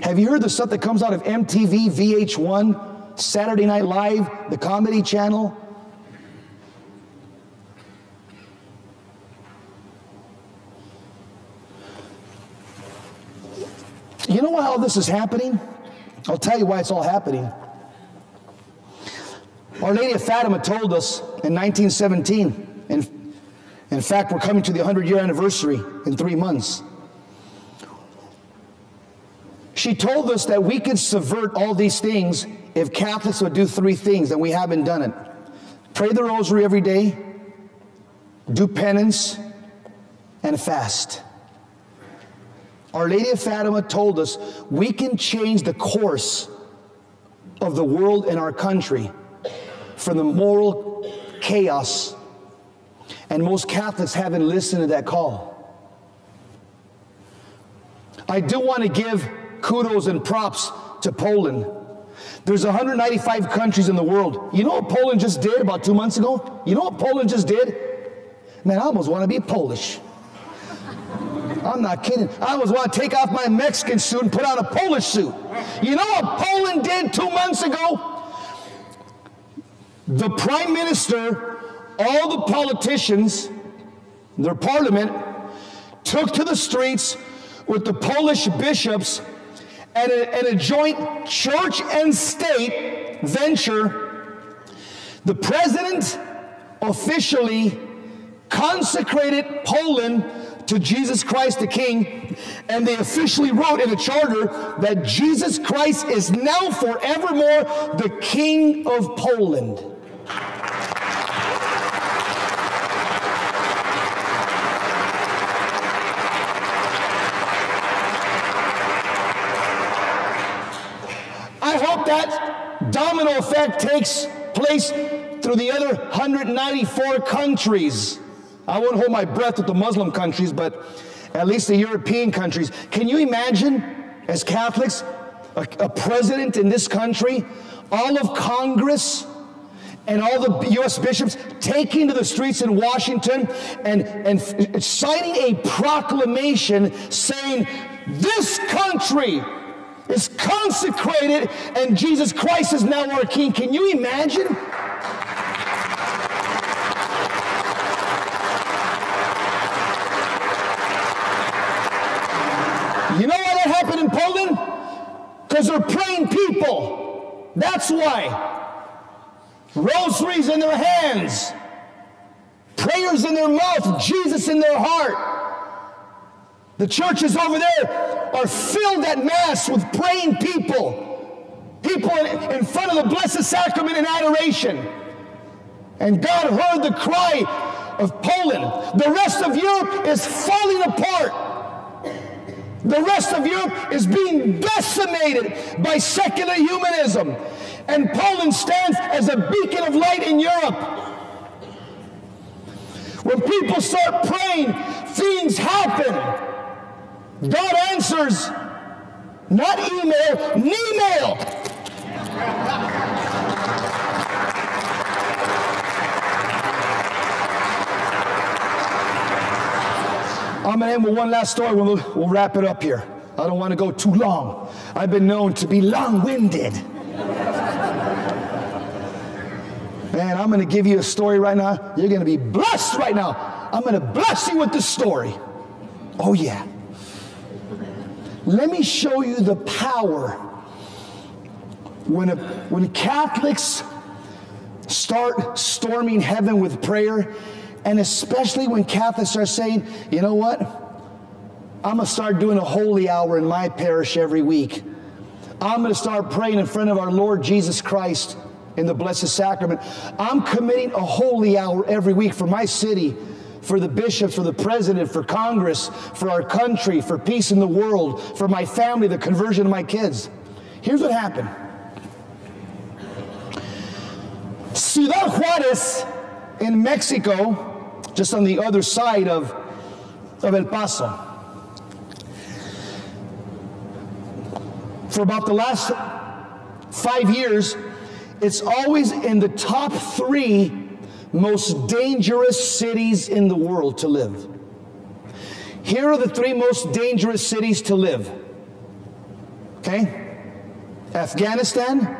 Have you heard the stuff that comes out of MTV, VH1, Saturday Night Live, the Comedy Channel? You know why all this is happening? I'll tell you why it's all happening. Our Lady of Fatima told us in 1917, and in fact, we're coming to the 100 year anniversary in three months. She told us that we could subvert all these things if Catholics would do three things, and we haven't done it pray the rosary every day, do penance, and fast. Our Lady of Fatima told us we can change the course of the world and our country from the moral chaos and most Catholics haven't listened to that call. I do want to give kudos and props to Poland. There's 195 countries in the world. You know what Poland just did about two months ago? You know what Poland just did? Man, I almost want to be Polish. I'm not kidding. I was want to take off my Mexican suit and put on a Polish suit. You know what Poland did two months ago? The prime minister all the politicians, their parliament, took to the streets with the Polish bishops and a, and a joint church and state venture. The president officially consecrated Poland to Jesus Christ the King, and they officially wrote in a charter that Jesus Christ is now forevermore the King of Poland. I hope that domino effect takes place through the other 194 countries. I won't hold my breath with the Muslim countries, but at least the European countries. Can you imagine, as Catholics, a, a president in this country, all of Congress, and all the U.S. bishops taking to the streets in Washington and, and signing a proclamation saying, This country is consecrated and Jesus Christ is now our King. Can you imagine? You know why Poland? Because they're praying people. That's why. Rosaries in their hands, prayers in their mouth, Jesus in their heart. The churches over there are filled at Mass with praying people. People in, in front of the Blessed Sacrament in adoration. And God heard the cry of Poland. The rest of Europe is falling apart. The rest of Europe is being decimated by secular humanism. And Poland stands as a beacon of light in Europe. When people start praying, things happen. God answers, not email, email. I'm going to end with one last story. We'll, we'll wrap it up here. I don't want to go too long. I've been known to be long winded. Man, I'm going to give you a story right now. You're going to be blessed right now. I'm going to bless you with the story. Oh, yeah. Let me show you the power when, a, when Catholics start storming heaven with prayer and especially when Catholics are saying, you know what? I'm going to start doing a holy hour in my parish every week. I'm going to start praying in front of our Lord Jesus Christ in the Blessed Sacrament. I'm committing a holy hour every week for my city, for the bishops, for the president, for Congress, for our country, for peace in the world, for my family, the conversion of my kids. Here's what happened Ciudad Juarez in Mexico just on the other side of, of El Paso. For about the last five years, it's always in the top three most dangerous cities in the world to live. Here are the three most dangerous cities to live. Okay? Afghanistan,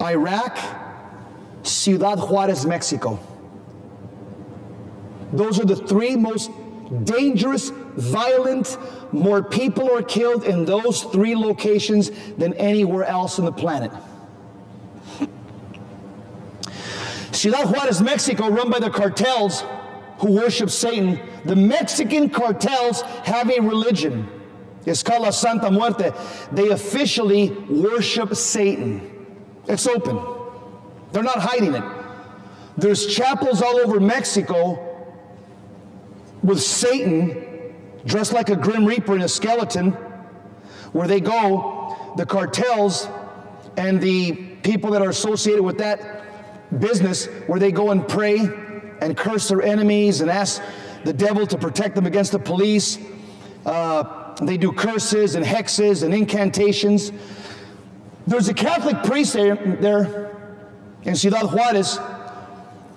Iraq, Ciudad Juarez, Mexico. Those are the three most dangerous, violent, more people are killed in those three locations than anywhere else on the planet. Ciudad Juarez, Mexico, run by the cartels who worship Satan. The Mexican cartels have a religion. It's called La Santa Muerte. They officially worship Satan. It's open. They're not hiding it. There's chapels all over Mexico with Satan dressed like a grim reaper in a skeleton, where they go, the cartels and the people that are associated with that business, where they go and pray and curse their enemies and ask the devil to protect them against the police. Uh, they do curses and hexes and incantations. There's a Catholic priest there, there in Ciudad Juarez,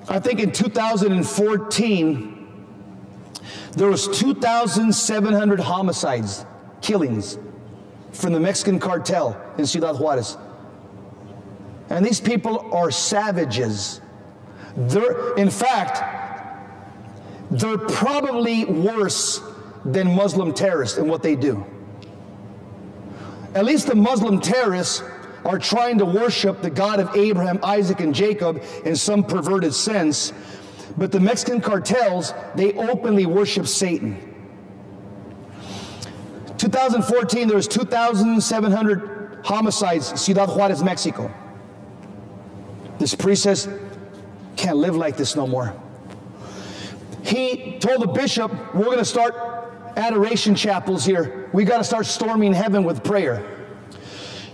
I think in 2014 there was 2,700 homicides, killings from the Mexican cartel in Ciudad Juarez. And these people are savages. They're, in fact, they're probably worse than Muslim terrorists in what they do. At least the Muslim terrorists are trying to worship the God of Abraham, Isaac, and Jacob in some perverted sense. But the Mexican cartels, they openly worship Satan. 2014, there was 2,700 homicides, in Ciudad Juarez, Mexico. This priest says, can't live like this no more. He told the bishop, we're going to start adoration chapels here. We got to start storming heaven with prayer.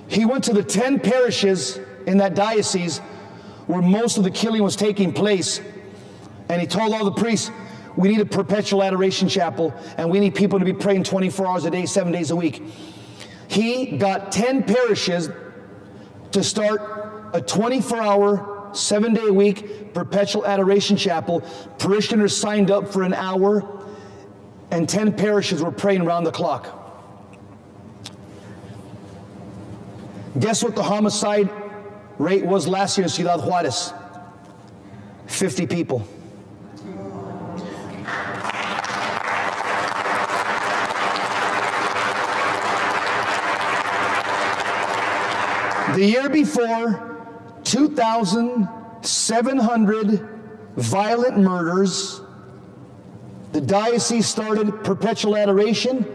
He went to the 10 parishes in that diocese where most of the killing was taking place, and he told all the priests, we need a perpetual adoration chapel, and we need people to be praying 24 hours a day, seven days a week. He got 10 parishes to start a 24 hour, seven day a week perpetual adoration chapel. Parishioners signed up for an hour, and 10 parishes were praying around the clock. Guess what the homicide rate was last year in Ciudad Juarez? 50 people. The year before, 2,700 violent murders. The diocese started perpetual adoration.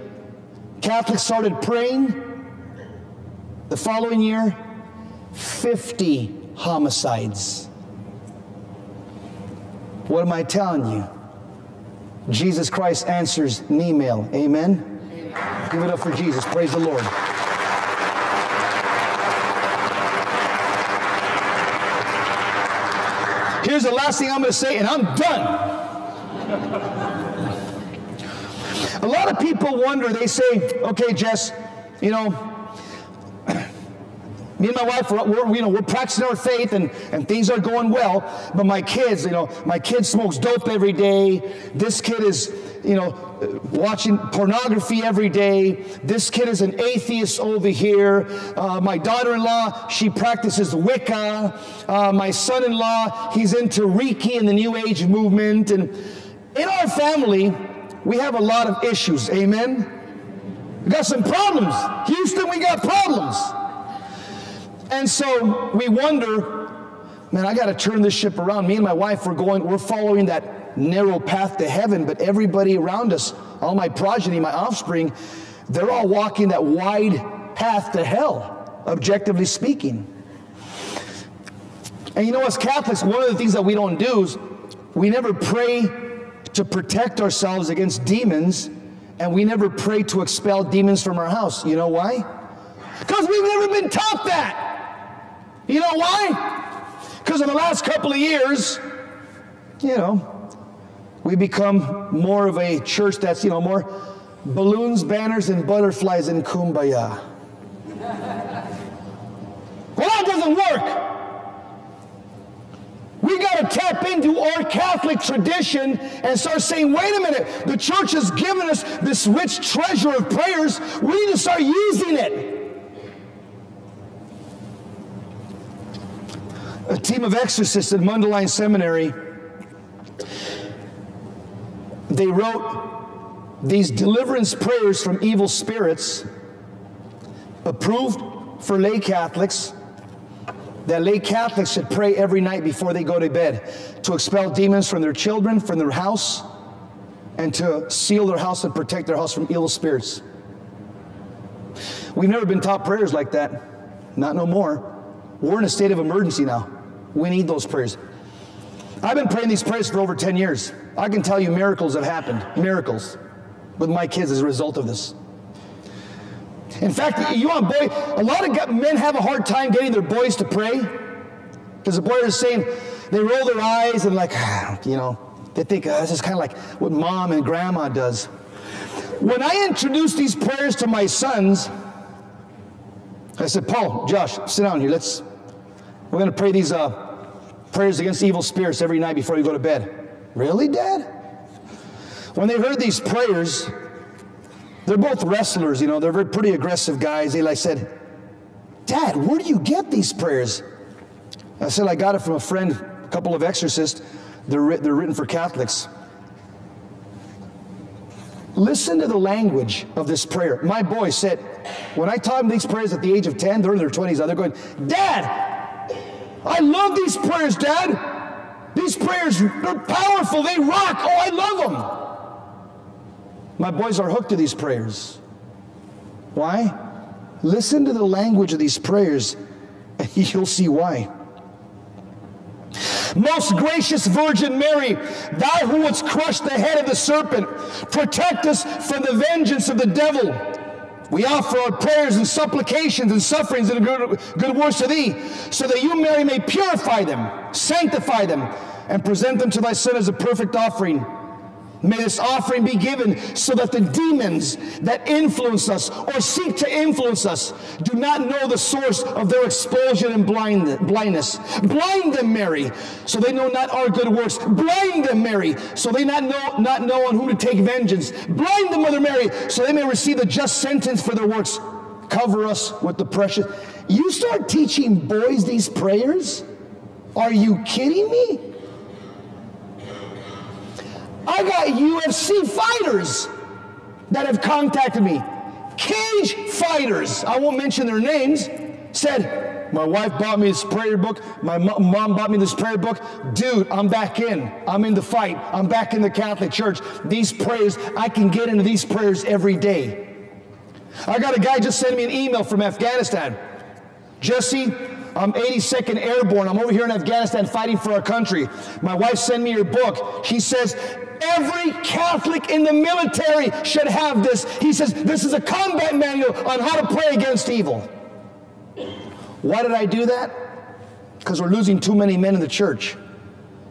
Catholics started praying. The following year, 50 homicides. What am I telling you? Jesus Christ answers an email. Amen? Give it up for Jesus. Praise the Lord. Here's the last thing I'm going to say, and I'm done. A lot of people wonder, they say, okay, Jess, you know, me and my wife, we're, we're, you know, we're practicing our faith and, and things are going well, but my kids, you know, my kid smokes dope every day. This kid is, you know, watching pornography every day. This kid is an atheist over here. Uh, my daughter in law, she practices Wicca. Uh, my son in law, he's into Reiki and the New Age movement. And in our family, we have a lot of issues. Amen? We got some problems. Houston, we got problems. And so we wonder, man, I got to turn this ship around. Me and my wife, we're going, we're following that narrow path to heaven, but everybody around us, all my progeny, my offspring, they're all walking that wide path to hell, objectively speaking. And you know, as Catholics, one of the things that we don't do is we never pray to protect ourselves against demons, and we never pray to expel demons from our house. You know why? Because we've never been taught that. You know why? Because in the last couple of years, you know, we become more of a church that's, you know, more balloons, banners, and butterflies and kumbaya. well, that doesn't work. We got to tap into our Catholic tradition and start saying, wait a minute, the church has given us this rich treasure of prayers. We need to start using it. A team of exorcists at Mundelein Seminary they wrote these deliverance prayers from evil spirits, approved for lay Catholics, that lay Catholics should pray every night before they go to bed to expel demons from their children, from their house, and to seal their house and protect their house from evil spirits. We've never been taught prayers like that. Not no more. We're in a state of emergency now. We need those prayers. I've been praying these prayers for over 10 years. I can tell you miracles have happened, miracles, with my kids as a result of this. In fact, you want boy, a lot of men have a hard time getting their boys to pray because the boys are saying they roll their eyes and like, you know, they think oh, this is kind of like what mom and grandma does. When I introduced these prayers to my sons, I said, Paul, Josh, sit down here. Let's, we're going to pray these uh, prayers against evil spirits every night before you go to bed. Really, Dad? When they heard these prayers, they're both wrestlers, you know, they're very pretty aggressive guys. Eli said, Dad, where do you get these prayers? I said, I got it from a friend, a couple of exorcists. They're, they're written for Catholics. Listen to the language of this prayer. My boy said, when I taught him these prayers at the age of 10, they're in their 20s, now, they're going, Dad, I love these prayers, Dad. These prayers, they're powerful, they rock. Oh, I love them. My boys are hooked to these prayers. Why? Listen to the language of these prayers, and you'll see why. Most gracious Virgin Mary, thou who wouldst crush the head of the serpent, protect us from the vengeance of the devil. We offer our prayers and supplications and sufferings and good, good works to thee, so that you, Mary, may purify them, sanctify them, and present them to thy Son as a perfect offering May this offering be given so that the demons that influence us or seek to influence us do not know the source of their expulsion and blind, blindness. Blind them, Mary, so they know not our good works. Blind them, Mary, so they not know, not know on whom to take vengeance. Blind them, Mother Mary, so they may receive the just sentence for their works. Cover us with the precious. You start teaching boys these prayers? Are you kidding me? I got UFC fighters that have contacted me. Cage fighters, I won't mention their names, said, My wife bought me this prayer book. My mom bought me this prayer book. Dude, I'm back in. I'm in the fight. I'm back in the Catholic Church. These prayers, I can get into these prayers every day. I got a guy just sent me an email from Afghanistan. Jesse, I'm 82nd Airborne. I'm over here in Afghanistan fighting for our country. My wife sent me her book. She says, Every Catholic in the military should have this. He says, This is a combat manual on how to pray against evil. Why did I do that? Because we're losing too many men in the church.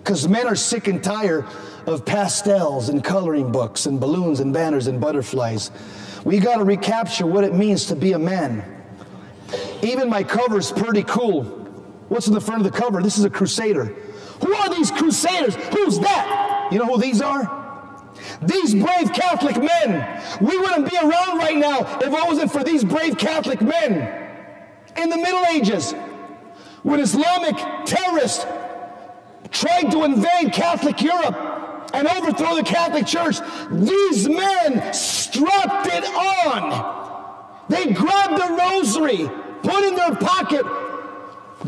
Because men are sick and tired of pastels and coloring books and balloons and banners and butterflies. We got to recapture what it means to be a man. Even my cover is pretty cool. What's in the front of the cover? This is a crusader. Who are these crusaders? Who's that? You know who these are? These brave Catholic men. We wouldn't be around right now if it wasn't for these brave Catholic men. In the Middle Ages, when Islamic terrorists tried to invade Catholic Europe and overthrow the Catholic Church, these men strapped it on. They grabbed the rosary, put in their pocket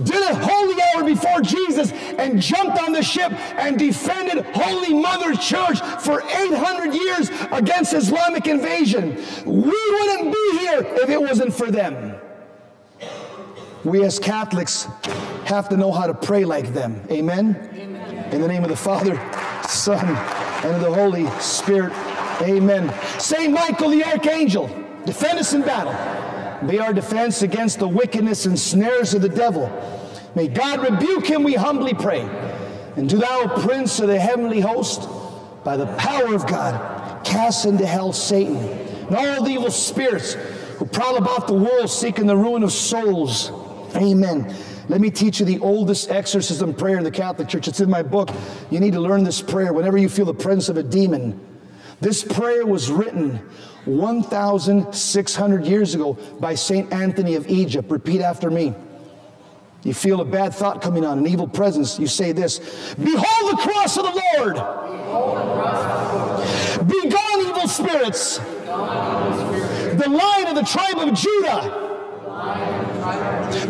did a holy hour before Jesus and jumped on the ship and defended Holy Mother Church for 800 years against Islamic invasion. We wouldn't be here if it wasn't for them. We as Catholics have to know how to pray like them. Amen? Amen. In the name of the Father, Son, and of the Holy Spirit. Amen. Saint Michael the Archangel, defend us in battle. Be our defense against the wickedness and snares of the devil. May God rebuke him, we humbly pray. And do thou, Prince of the heavenly host, by the power of God, cast into hell Satan and all the evil spirits who prowl about the world seeking the ruin of souls. Amen. Let me teach you the oldest exorcism prayer in the Catholic Church. It's in my book. You need to learn this prayer whenever you feel the presence of a demon. This prayer was written 1,600 years ago by St. Anthony of Egypt. Repeat after me. You feel a bad thought coming on, an evil presence. You say this Behold the cross of the Lord! Be gone, evil spirits! The lion of the tribe of Judah,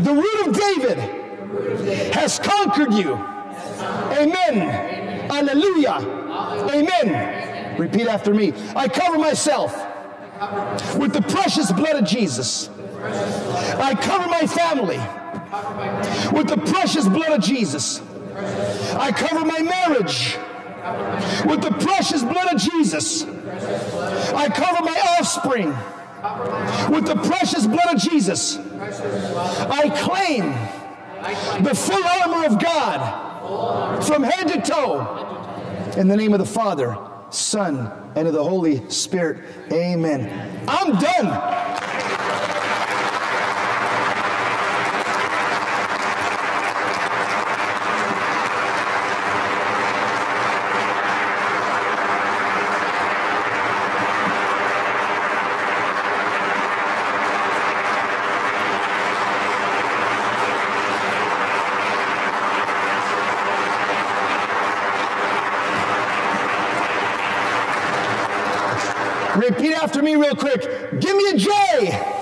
the root of David, has conquered you. Amen. Alleluia. Amen. Repeat after me. I cover myself with the precious blood of Jesus. I cover my family with the precious blood of Jesus. I cover my marriage with the precious blood of Jesus. I cover my offspring with the precious blood of Jesus. I claim the full armor of God from head to toe in the name of the Father, Son, and of the Holy Spirit. Amen. I'm done. After me, real quick. Give me a J.